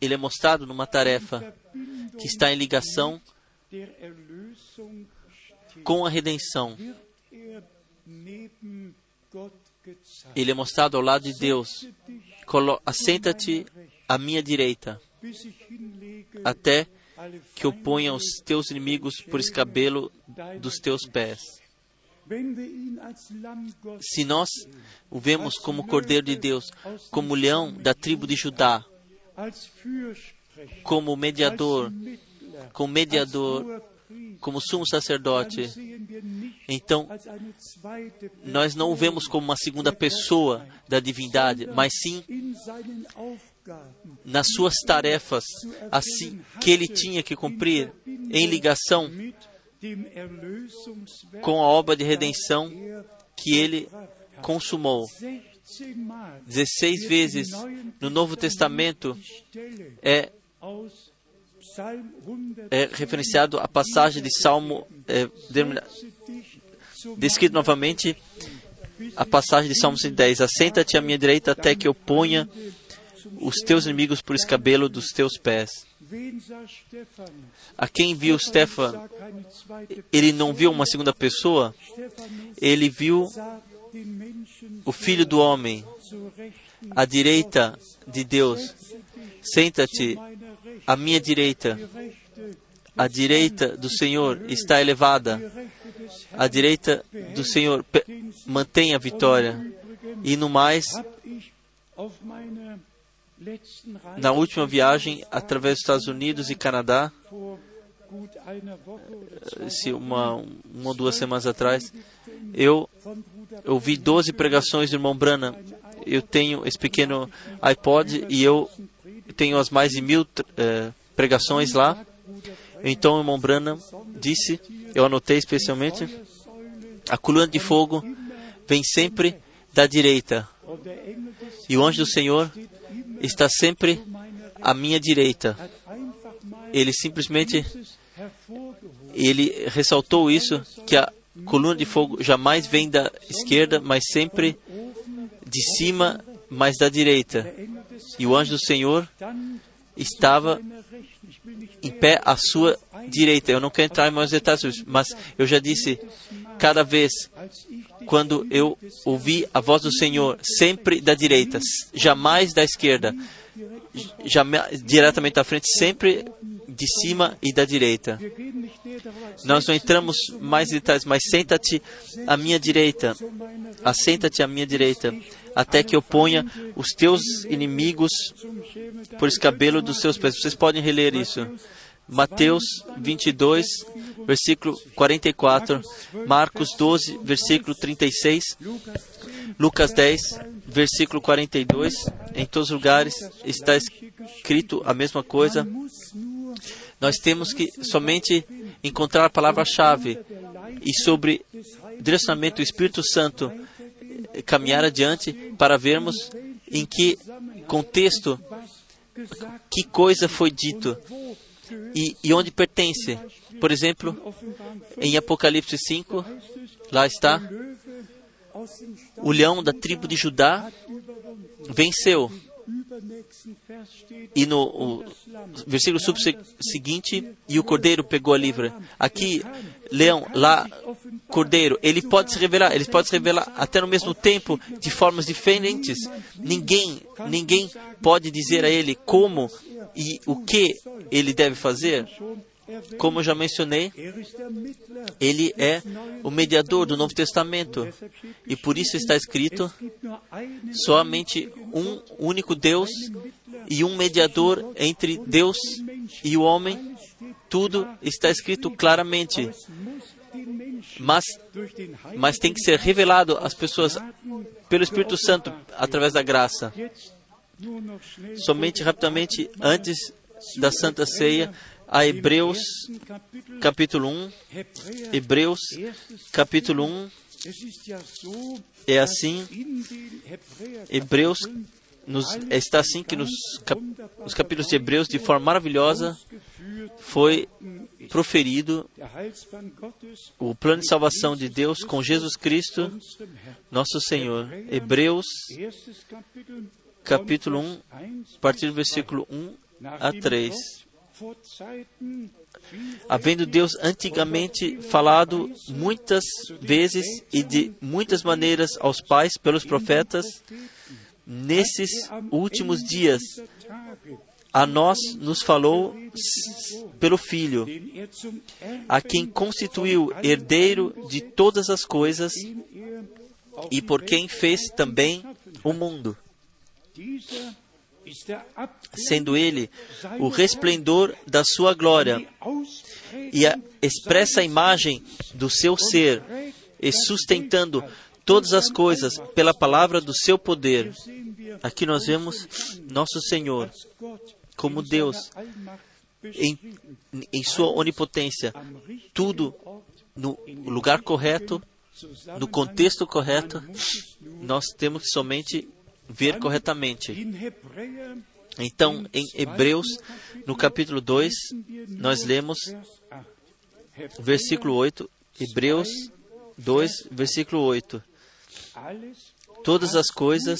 ele é mostrado numa tarefa que está em ligação com a redenção, ele é mostrado ao lado de Deus. Assenta-te à minha direita, até que eu ponha os Feinde teus inimigos por escabelo dos teus pés. Se nós o vemos como Cordeiro de Deus, como leão da tribo de Judá, como mediador, como mediador, como sumo sacerdote, então nós não o vemos como uma segunda pessoa da divindade, mas sim nas suas tarefas, assim que ele tinha que cumprir em ligação com a obra de redenção que ele consumou. 16 Mal 16 vezes no Novo Testamento é, aus Psalm 100 é referenciado a passagem de Salmo, é, descrito novamente a passagem de Salmo 110. Assenta-te à minha direita até que eu ponha os teus inimigos por escabelo dos teus pés. A quem viu Stefan, ele não viu uma segunda pessoa, ele viu o Filho do Homem à direita de Deus. Senta-te à minha direita. A direita do Senhor está elevada. A direita do Senhor mantém a vitória. E no mais, na última viagem através dos Estados Unidos e Canadá, se uma, uma ou duas semanas atrás, eu ouvi 12 pregações do irmão Brana. Eu tenho esse pequeno iPod e eu tenho as mais de mil eh, pregações lá. Então o irmão Brana disse, eu anotei especialmente, a coluna de fogo vem sempre da direita e o anjo do Senhor está sempre à minha direita. Ele simplesmente ele ressaltou isso que a coluna de fogo jamais vem da esquerda, mas sempre de cima, mas da direita. E o anjo do Senhor estava em pé à sua direita. Eu não quero entrar em mais detalhes, mas eu já disse cada vez quando eu ouvi a voz do Senhor, sempre da direita, jamais da esquerda, jamais diretamente à frente, sempre de cima e da direita. Nós não entramos mais em detalhes, mas senta-te à minha direita, assenta-te à minha direita, até que eu ponha os teus inimigos por escabelo dos seus pés. Vocês podem reler isso. Mateus 22, versículo 44, Marcos 12, versículo 36, Lucas 10, versículo 42. Em todos os lugares está escrito a mesma coisa. Nós temos que somente encontrar a palavra-chave e sobre direcionamento do Espírito Santo eh, caminhar adiante para vermos em que contexto, que coisa foi dito e, e onde pertence. Por exemplo, em Apocalipse 5, heißt es, lá está, o leão da tribo de Judá venceu. E no o versículo subseguinte, e o cordeiro pegou a livra. Aqui, leão, lá, cordeiro, ele pode se revelar, ele pode se revelar até no mesmo tempo, de formas diferentes. Ninguém, ninguém pode dizer a ele como e o que ele deve fazer. Como eu já mencionei, ele é o mediador do Novo Testamento. E por isso está escrito somente um único Deus e um mediador entre Deus e o homem. Tudo está escrito claramente, mas, mas tem que ser revelado às pessoas pelo Espírito Santo através da graça. Somente rapidamente, antes da Santa Ceia, a Hebreus capítulo 1, Hebräer Hebreus capítulo 1, Es ist ja so, é assim, Hebreus nos, está assim que nos, cap, nos capítulos de Hebreus, de forma maravilhosa, foi proferido o plano de salvação de Deus com Jesus Cristo, nosso Senhor. Hebreus, capítulo 1, a partir do versículo 1 a 3. Havendo Deus antigamente falado muitas vezes e de muitas maneiras aos pais pelos profetas, nesses últimos dias, a nós nos falou pelo Filho, a quem constituiu herdeiro de todas as coisas e por quem fez também o mundo sendo ele o resplendor da sua glória e a expressa imagem do seu ser, e sustentando todas as coisas pela palavra do seu poder. Aqui nós vemos nosso Senhor como Deus em, em sua onipotência, tudo no lugar correto, no contexto correto, nós temos que somente ver corretamente. Então, em Hebreus, no capítulo 2, nós lemos versículo 8, Hebreus 2, versículo 8. Todas as coisas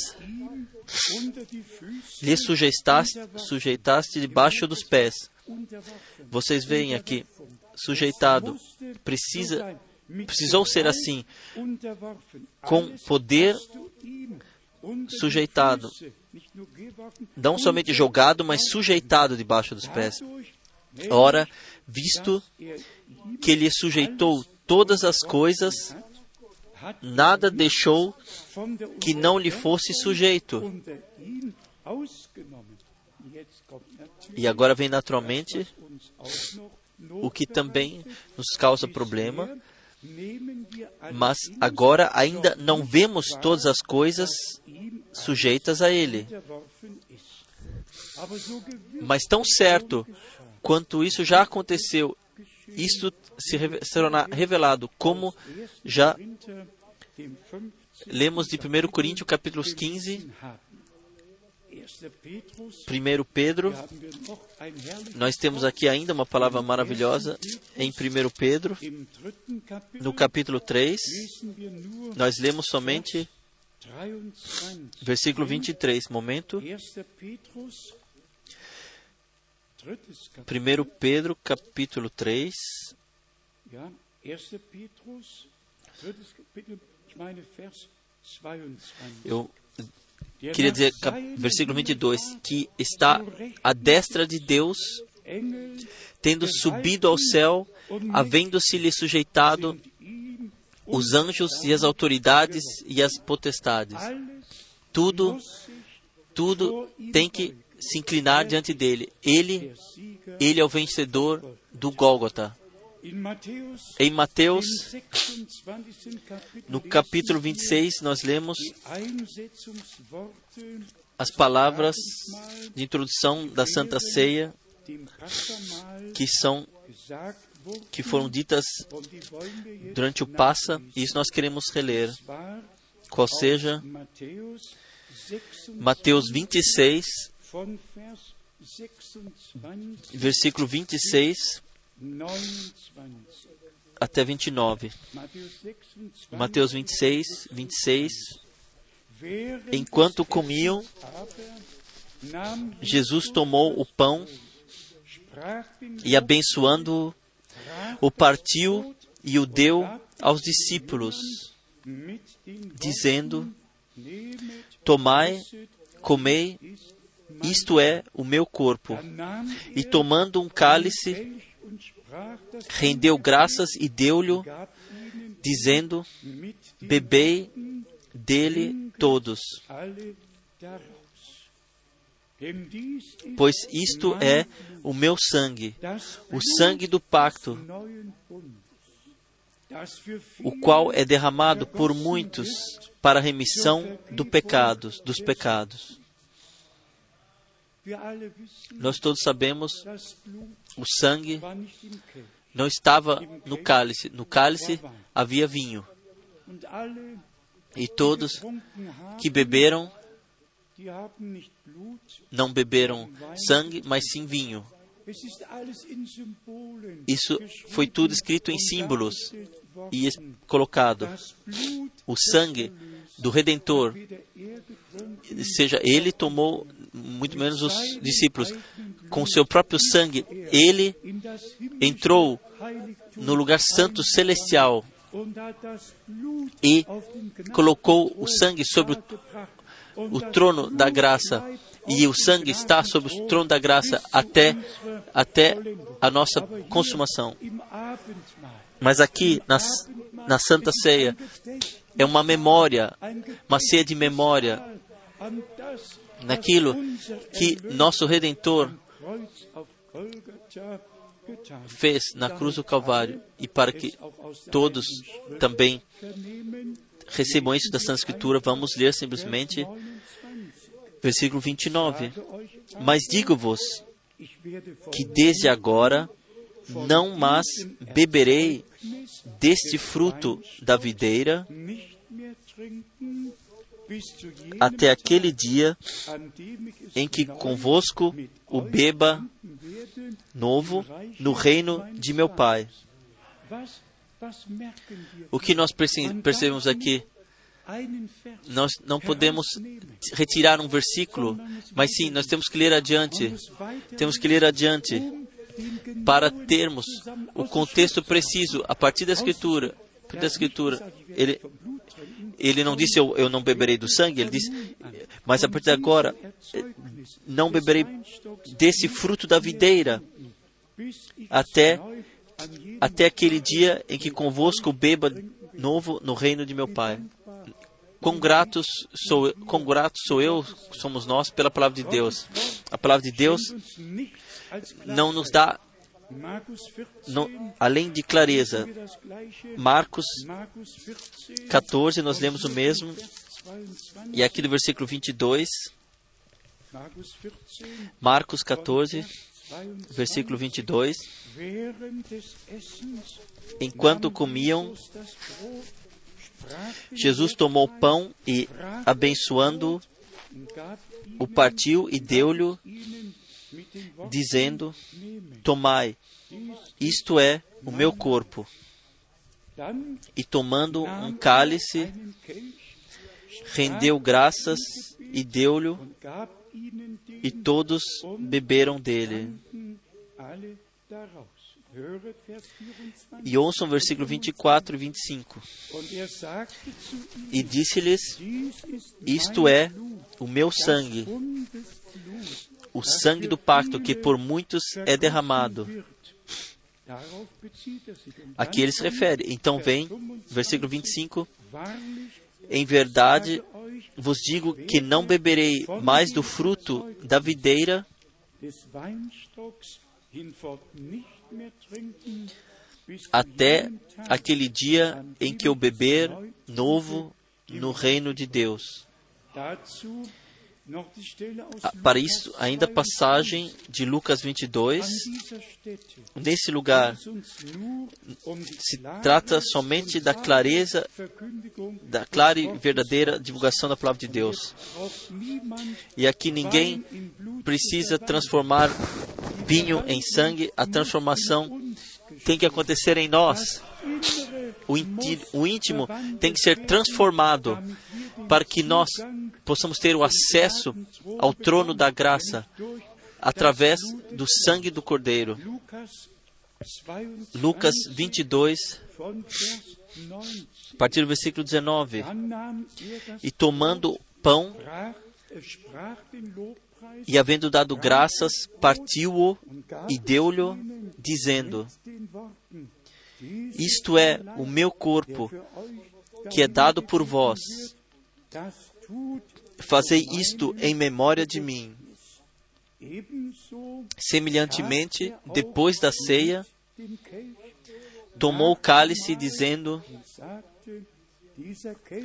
lhe sujeitaste, sujeitaste debaixo dos pés. Vocês veem aqui, sujeitado, precisa, precisou ser assim, com poder sujeitado, não somente jogado, mas sujeitado debaixo dos pés. Ora, visto que ele sujeitou todas as coisas, nada deixou que não lhe fosse sujeito. E agora vem naturalmente o que também nos causa problema, mas agora ainda não vemos todas as coisas sujeitas a Ele. Mas tão certo quanto isso já aconteceu, isto se será revelado, como já lemos de 1 Coríntios capítulos 15, 1 Pedro, nós temos aqui ainda uma palavra maravilhosa em 1 Pedro, no capítulo 3, nós lemos somente versículo 23. Momento. 1 Pedro, capítulo 3. Eu queria dizer, versículo 22, que está à destra de Deus, tendo subido ao céu, havendo-se-lhe sujeitado os anjos e as autoridades e as potestades. Tudo, tudo tem que se inclinar diante dele. Ele, ele é o vencedor do Gólgota. Em Mateus, no capítulo 26, nós lemos as palavras de introdução da Santa Ceia, que são que foram ditas durante o Passa, e isso nós queremos reler. Qual seja Mateus 26, versículo 26 até 29. Mateus 26, 26. Enquanto comiam, Jesus tomou o pão e, abençoando-o, o partiu e o deu aos discípulos, dizendo: Tomai, comei, isto é o meu corpo. E tomando um cálice, rendeu graças e deu-lhe, dizendo: Bebei dele todos. Pois isto é o meu sangue, o sangue do pacto, o qual é derramado por muitos para a remissão do pecados, dos pecados. Nós todos sabemos, o sangue não estava no cálice. No cálice havia vinho. E todos que beberam não beberam sangue, mas sim vinho. Isso foi tudo escrito em símbolos e colocado. O sangue do Redentor, seja, ele tomou muito menos os discípulos. Com seu próprio sangue, ele entrou no lugar santo celestial e colocou o sangue sobre o o trono da graça e o sangue está sobre o trono da graça até, até a nossa consumação. Mas aqui, na, na Santa Ceia, é uma memória, uma ceia de memória naquilo que nosso Redentor fez na cruz do Calvário e para que todos também recebam isso da Santa Escritura, vamos ler simplesmente 29. versículo 29. Sage euch, Mas digo-vos que desde agora não mais beberei deste fruto da videira até aquele dia em que convosco o beba novo no reino de meu Pai. O que nós perce- percebemos aqui, nós não podemos retirar um versículo, mas sim, nós temos que ler adiante. Temos que ler adiante para termos o contexto preciso a partir da Escritura. Da Escritura, ele, ele não disse eu, eu não beberei do sangue, ele disse, mas a partir de agora não beberei desse fruto da videira até até aquele dia em que convosco beba novo no reino de meu Pai. Quão gratos sou, quão grato sou eu, somos nós, pela palavra de Deus. A palavra de Deus não nos dá, Markus 14, não, além de clareza. Marcos Markus 14, 14, nós lemos o mesmo, Vers 22. e aqui do versículo 22, Markus 14, Marcos 14, 22. versículo 22. Während des Essens Enquanto comiam, Jesus tomou o pão e, abençoando, o partiu e deu-lhe, dizendo. Tomai, isto é o meu corpo. E tomando um cálice, rendeu graças e deu-lhe, e todos beberam dele. tranken alle daraus. Höret Vers 24. E ouçam o versículo 24 e 25. Und er sagte zu ihnen, E disse-lhes: Isto é o meu sangue, o sangue do pacto que por muitos é derramado. er Aqui ele se refere. Então vem, 25, versículo 25: Wahrlich Em verdade vos digo que não beberei mais do fruto da videira até aquele dia em que eu beber novo no reino de Deus. Ah, Para isso, ainda a 22. passagem de Lucas An 22. dieser Stätte Nesse lugar, se trata somente da clareza, da clara e verdadeira divulgação da palavra de Deus. E aqui ninguém precisa transformar vinho em sangue. A transformação tem que acontecer em nós. O, inti- o íntimo tem que ser transformado para que nós possamos ter o acesso ao trono da graça através do sangue do Cordeiro. Lukas 22 Lucas 22, von Vers 19. a partir do versículo 19. Dann nahm er das E tomando pão e havendo dado graças, partiu-o e deu-lhe, dizendo: Isto é o meu corpo, que é dado por vós. Fazei isto em memória de mim. Semelhantemente, depois da ceia, tomou o cálice, dizendo: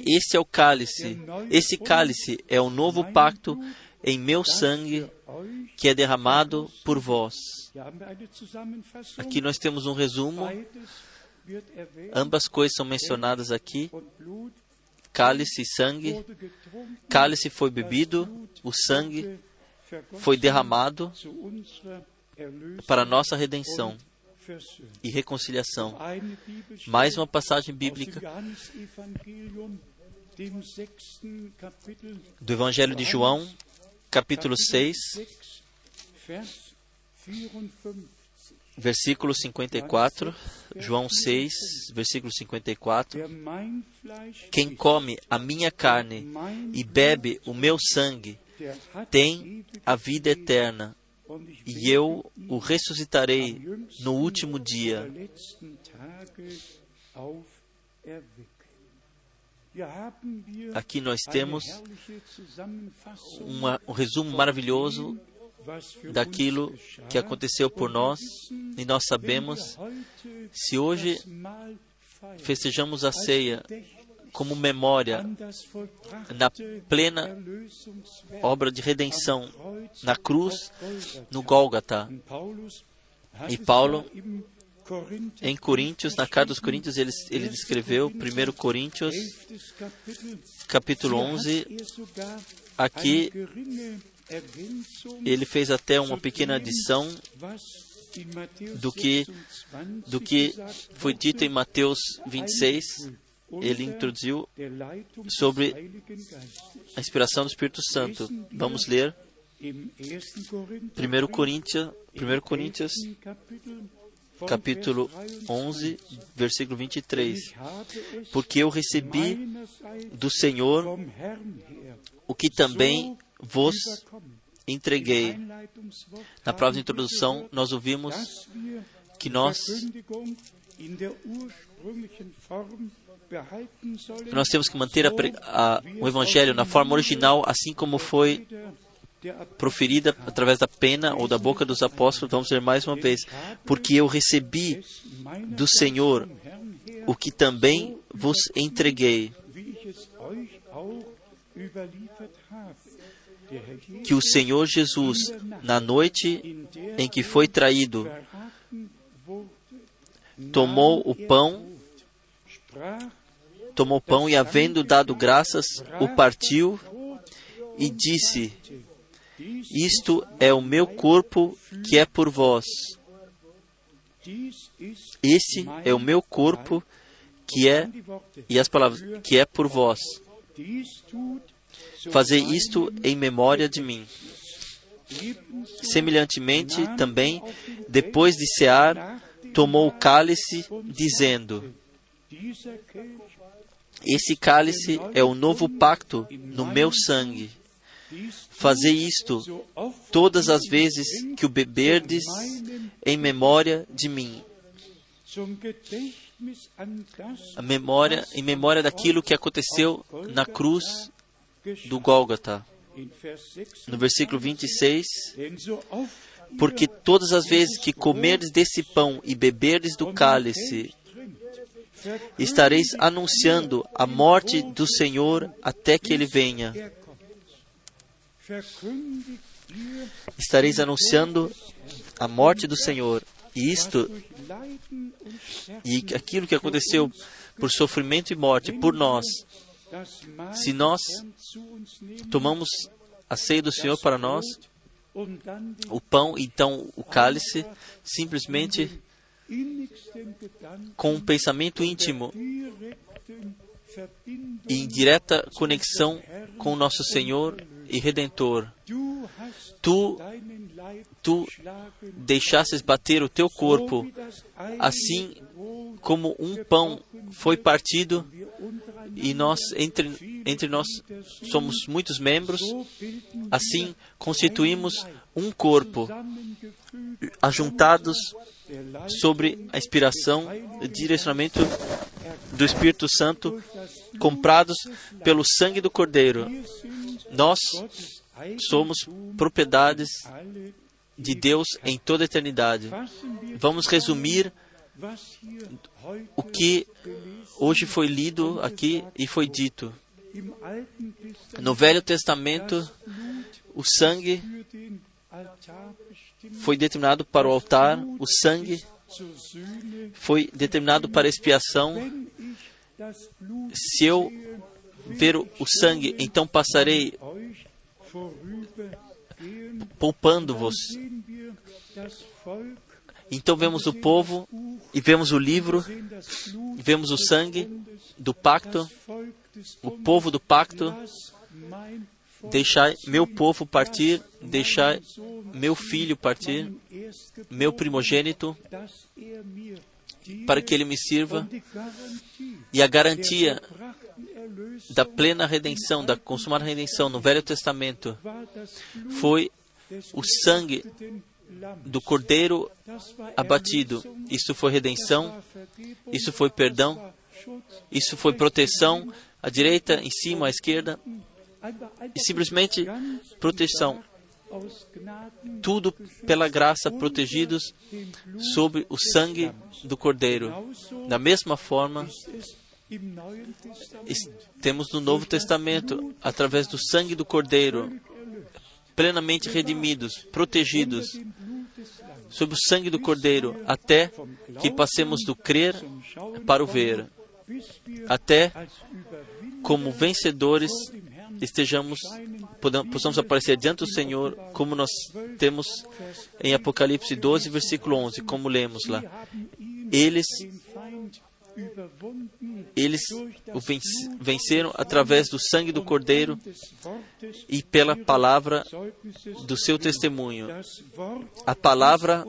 Este é o cálice. Esse cálice é o novo pacto em meu sangue, que é derramado por vós. Aqui nós temos um resumo. Ambas coisas são mencionadas aqui. Cálice e sangue. Cálice foi bebido, o sangue foi derramado para nossa redenção e reconciliação. Mais uma passagem bíblica do Evangelho de João, capítulo 6, versículo 54. João 6, versículo 54. Quem come a minha carne e bebe o meu sangue tem a vida eterna, e eu o ressuscitarei no último dia. Aqui nós temos uma, um resumo maravilhoso daquilo que aconteceu por nós, e nós sabemos, se hoje festejamos a ceia como memória na plena obra de redenção na cruz, no Gólgata. E Paulo, em Coríntios, na carta dos Coríntios, ele, ele descreveu, 1 Coríntios, capítulo 11, aqui ele fez até uma pequena adição do que, do que foi dito em Mateus 26. Ele introduziu sobre a inspiração do Espírito Santo. Vamos ler 1 Coríntios, 1 Coríntios capítulo 11, versículo 23. Porque eu recebi do Senhor o que também vos entreguei. Na prova de introdução, nós ouvimos que nós nós temos que manter a, a, o Evangelho na forma original, assim como foi proferida através da pena ou da boca dos apóstolos. Vamos ver mais uma vez. Porque eu recebi do Senhor o que também vos entreguei que o Senhor Jesus, na noite em que foi traído, tomou o pão, tomou pão e, havendo dado graças, o partiu e disse: Isto é o meu corpo que é por vós. Esse é o meu corpo que é, e as palavras, que é por vós. Fazei isto em memória de mim. Semelhantemente, também, depois de cear, tomou o cálice, dizendo: Esse cálice é o novo pacto no meu sangue. Fazei isto todas as vezes que o beberdes em memória de mim. A memória, em memória daquilo que aconteceu na cruz do Gólgota. No versículo 26, porque todas as vezes que comerdes desse pão e beberdes do cálice, estareis anunciando a morte do Senhor até que ele venha. Estareis anunciando a morte do Senhor. E isto, e aquilo que aconteceu por sofrimento e morte por nós, se nós tomamos a ceia do Senhor para nós, o pão, então o cálice, simplesmente com um pensamento íntimo em direta conexão com o nosso Senhor e Redentor. Tu, tu deixasses bater o teu corpo, assim como um pão foi partido e nós entre, entre nós somos muitos membros, assim constituímos um corpo, ajuntados sobre a inspiração e direcionamento do Espírito Santo, comprados pelo sangue do Cordeiro. Nós somos propriedades de Deus em toda a eternidade. Vamos resumir o que hoje foi lido aqui e foi dito. No Velho Testamento, o sangue foi determinado para o altar, o sangue foi determinado para expiação. Se eu ver o, sangue, então passarei poupando-vos. Então vemos o povo e vemos o livro, Blut vemos o sangue do pacto, o povo do pacto. Deixai meu povo partir, deixai meu filho partir, meu primogênito, para que ele me sirva, e a garantia da plena redenção, da consumada redenção no Velho Testamento foi o sangue. Do cordeiro abatido. Isso foi redenção, isso foi perdão, isso foi proteção, à direita, em cima, à esquerda, e simplesmente proteção. Tudo pela graça, protegidos sob o sangue do cordeiro. Da mesma forma, temos no Novo Testamento, através do sangue do cordeiro. Plenamente redimidos, protegidos sob o sangue do cordeiro, até que passemos do crer para o ver, até como vencedores estejamos possamos aparecer diante do Senhor, como nós temos em Apocalipse 12, versículo 11, como lemos lá. Eles, eles o venceram através do sangue do cordeiro e pela palavra do seu testemunho. A palavra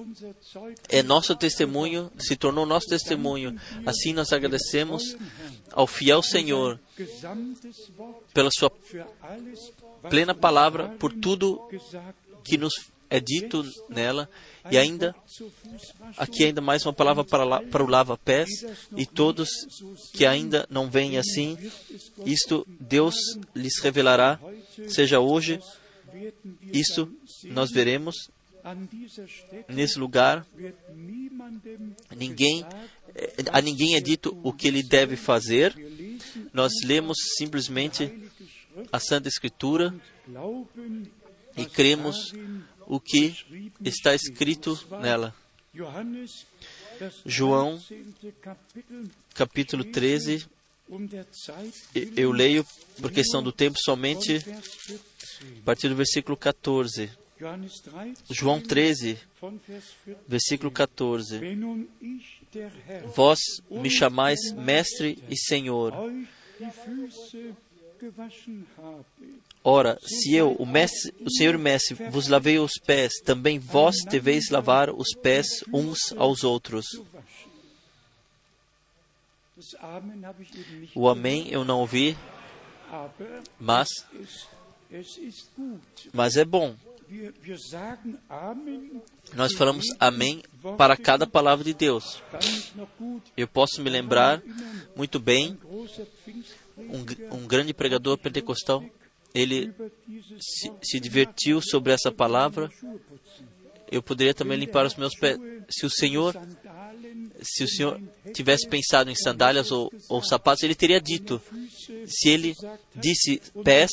é nosso testemunho, se tornou nosso testemunho. Assim nós agradecemos ao fiel Senhor pela sua plena palavra, por tudo que nos é dito nela, e ainda aqui ainda mais uma palavra para, para o lava-pés, e todos que ainda não veem assim, isto Deus lhes revelará, seja hoje, isto nós veremos nesse lugar. Ninguém, eh, a ninguém é dito o que ele deve fazer, nós lemos simplesmente a Santa Escritura e cremos o que está escrito nela. João, 13. Kapitel, Capítulo 13, um der Zeit e- eu leio por questão do tempo somente von Vers 14. a partir do versículo 14. Johannes 13, João 13, von Vers 14. versículo 14. Wenn nun ich, der Herr, Vós me chamais mestre e senhor. Ora, se eu, o mestre, o Senhor mestre, vos lavei os pés, também vós deveis lavar os pés uns aos outros. O amém eu não ouvi, mas, mas é bom. Nós falamos amém para cada palavra de Deus. Eu posso me lembrar muito bem, um, um grande pregador pentecostal, ele se, se divertiu sobre essa palavra. Eu poderia também limpar os meus pés. Se o Senhor, se o Senhor tivesse pensado em sandálias ou, ou sapatos, ele teria dito. Se ele disse pés,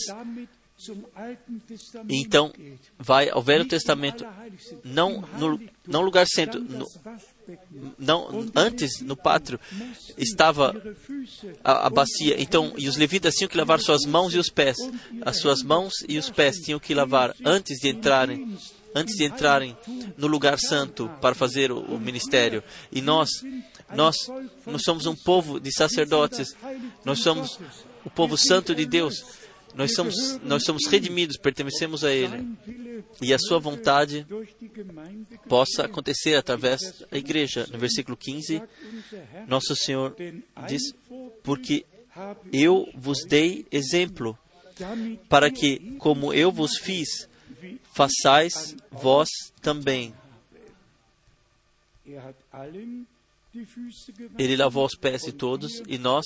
então vai ao Velho Testamento, não no não lugar stand no. Não antes no pátrio estava a, a bacia. Então, e os levitas tinham que lavar suas mãos e os pés. As suas mãos e os pés tinham que lavar antes de entrarem, antes de entrarem no lugar santo para fazer o, o ministério. E nós, nós, nós somos um povo de sacerdotes. Nós somos o povo santo de Deus. Nós somos, nós somos redimidos, pertencemos a Ele. E a sua vontade possa acontecer através da igreja. No versículo 15, gesagt, unser Herr, nosso Senhor diz: Porque eu vos dei exemplo, para que, como eu vos fiz, façais vós também. Ele lavou os pés de todos e nós,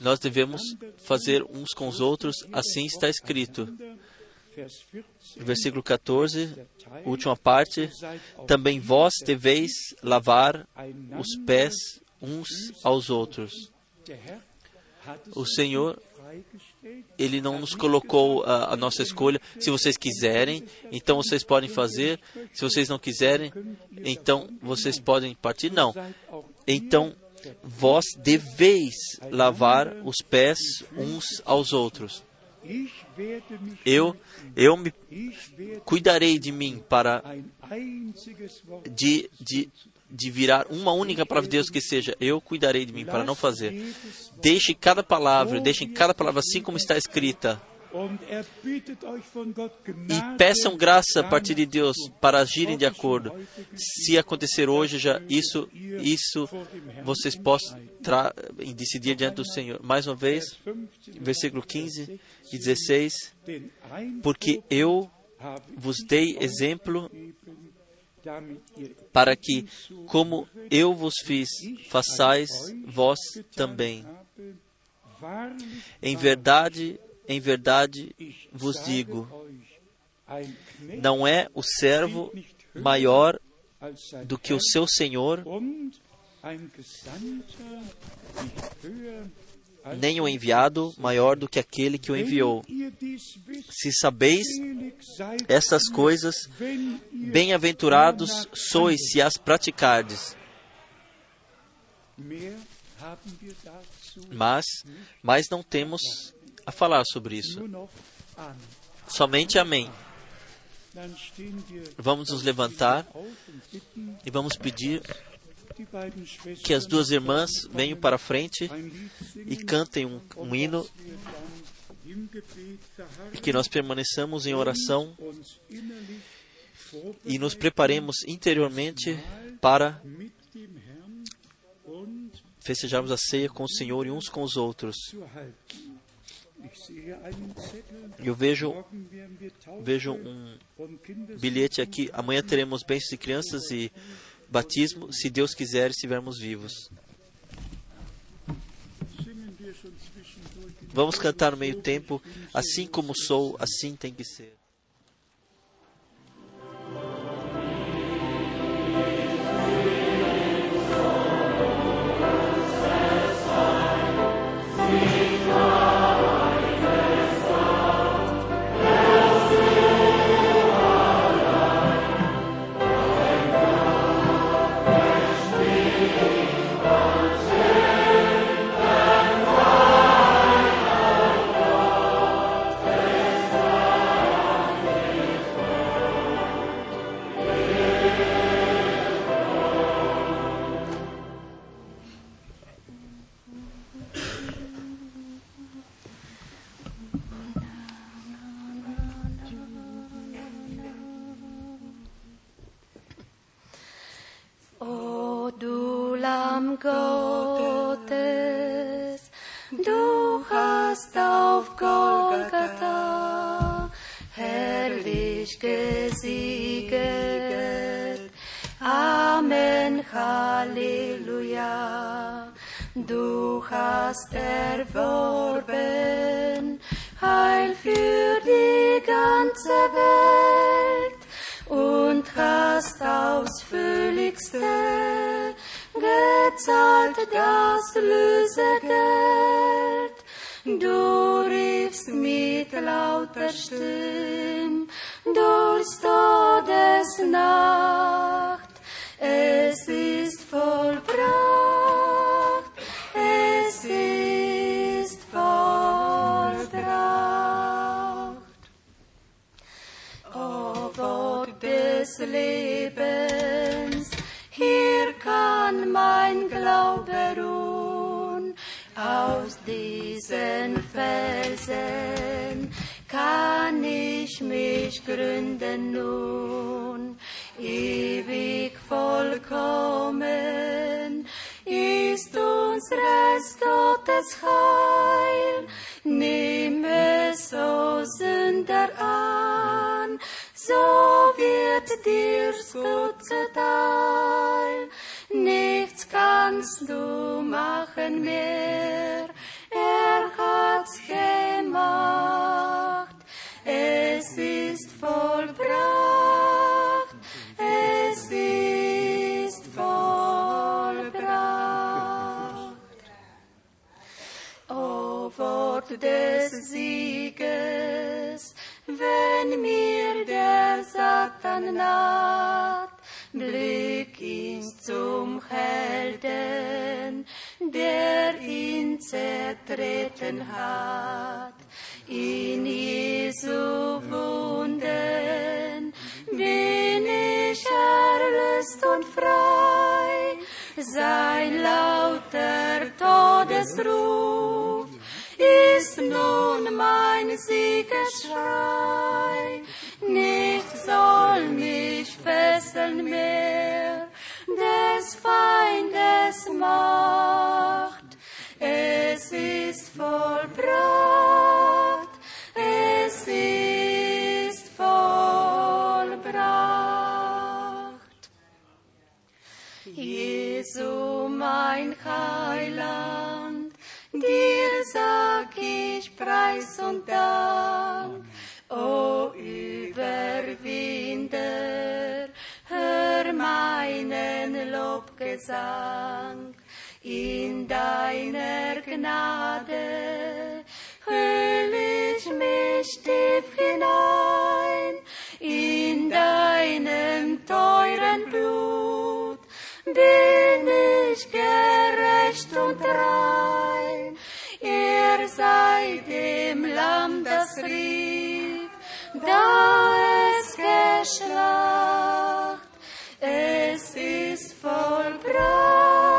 nós devemos fazer uns com os outros, assim está escrito. Vers 14, Versículo 14, der Teil, última parte. Também vós deveis lavar os pés uns aos outros. O Senhor, Ele não nos colocou a, a nossa escolha. Se vocês quiserem, então vocês podem fazer. Se vocês não quiserem, então vocês podem partir. Não. Então vós deveis lavar os pés uns aos outros. Eu, eu me cuidarei de mim para de, de, de virar uma única palavra de Deus que seja eu cuidarei de mim para não fazer. Deixe cada palavra, deixem cada palavra assim como está escrita e peçam graça a partir de Deus para agirem de acordo. Se acontecer hoje já isso, isso vocês possam decidir diante do Senhor. Mais uma vez, 15, versículo 15 e 16, den Eindruck porque eu vos dei exemplo para que, como eu vos fiz, façais vós também. Em verdade, em verdade vos digo, não é o servo maior do que o seu senhor, nem o enviado maior do que aquele que o enviou. Se sabeis estas coisas, bem-aventurados sois se as praticardes. Mas, mas não temos a falar sobre isso. Somente amém. Vamos nos levantar e vamos pedir que as duas irmãs venham para a frente e cantem um, um hino e que nós permaneçamos em oração e nos preparemos interiormente para festejarmos a ceia com o Senhor e uns com os outros. Eu vejo, vejo um bilhete aqui. Amanhã teremos bênçãos de crianças e batismo, se Deus quiser, estivermos vivos. Vamos cantar no meio tempo, assim como sou, assim tem que ser. to zertreten hat. In Jesu Wunden bin ich erlöst und frei. Sein lauter Todesruf ist nun mein Siegesschrei. Nichts soll mich fesseln mehr, des Feindes Macht. Vollbracht, es ist vollbracht. Jesu, mein Heiland, dir sag ich Preis und Dank. O Überwinder, hör meinen Lobgesang in deiner Gnade. Hüll ich mich tief hinein in deinem teuren Blut, bin ich gerecht und rein. Er sei dem Lamm, das rief, da es geschlacht, es ist vollbracht.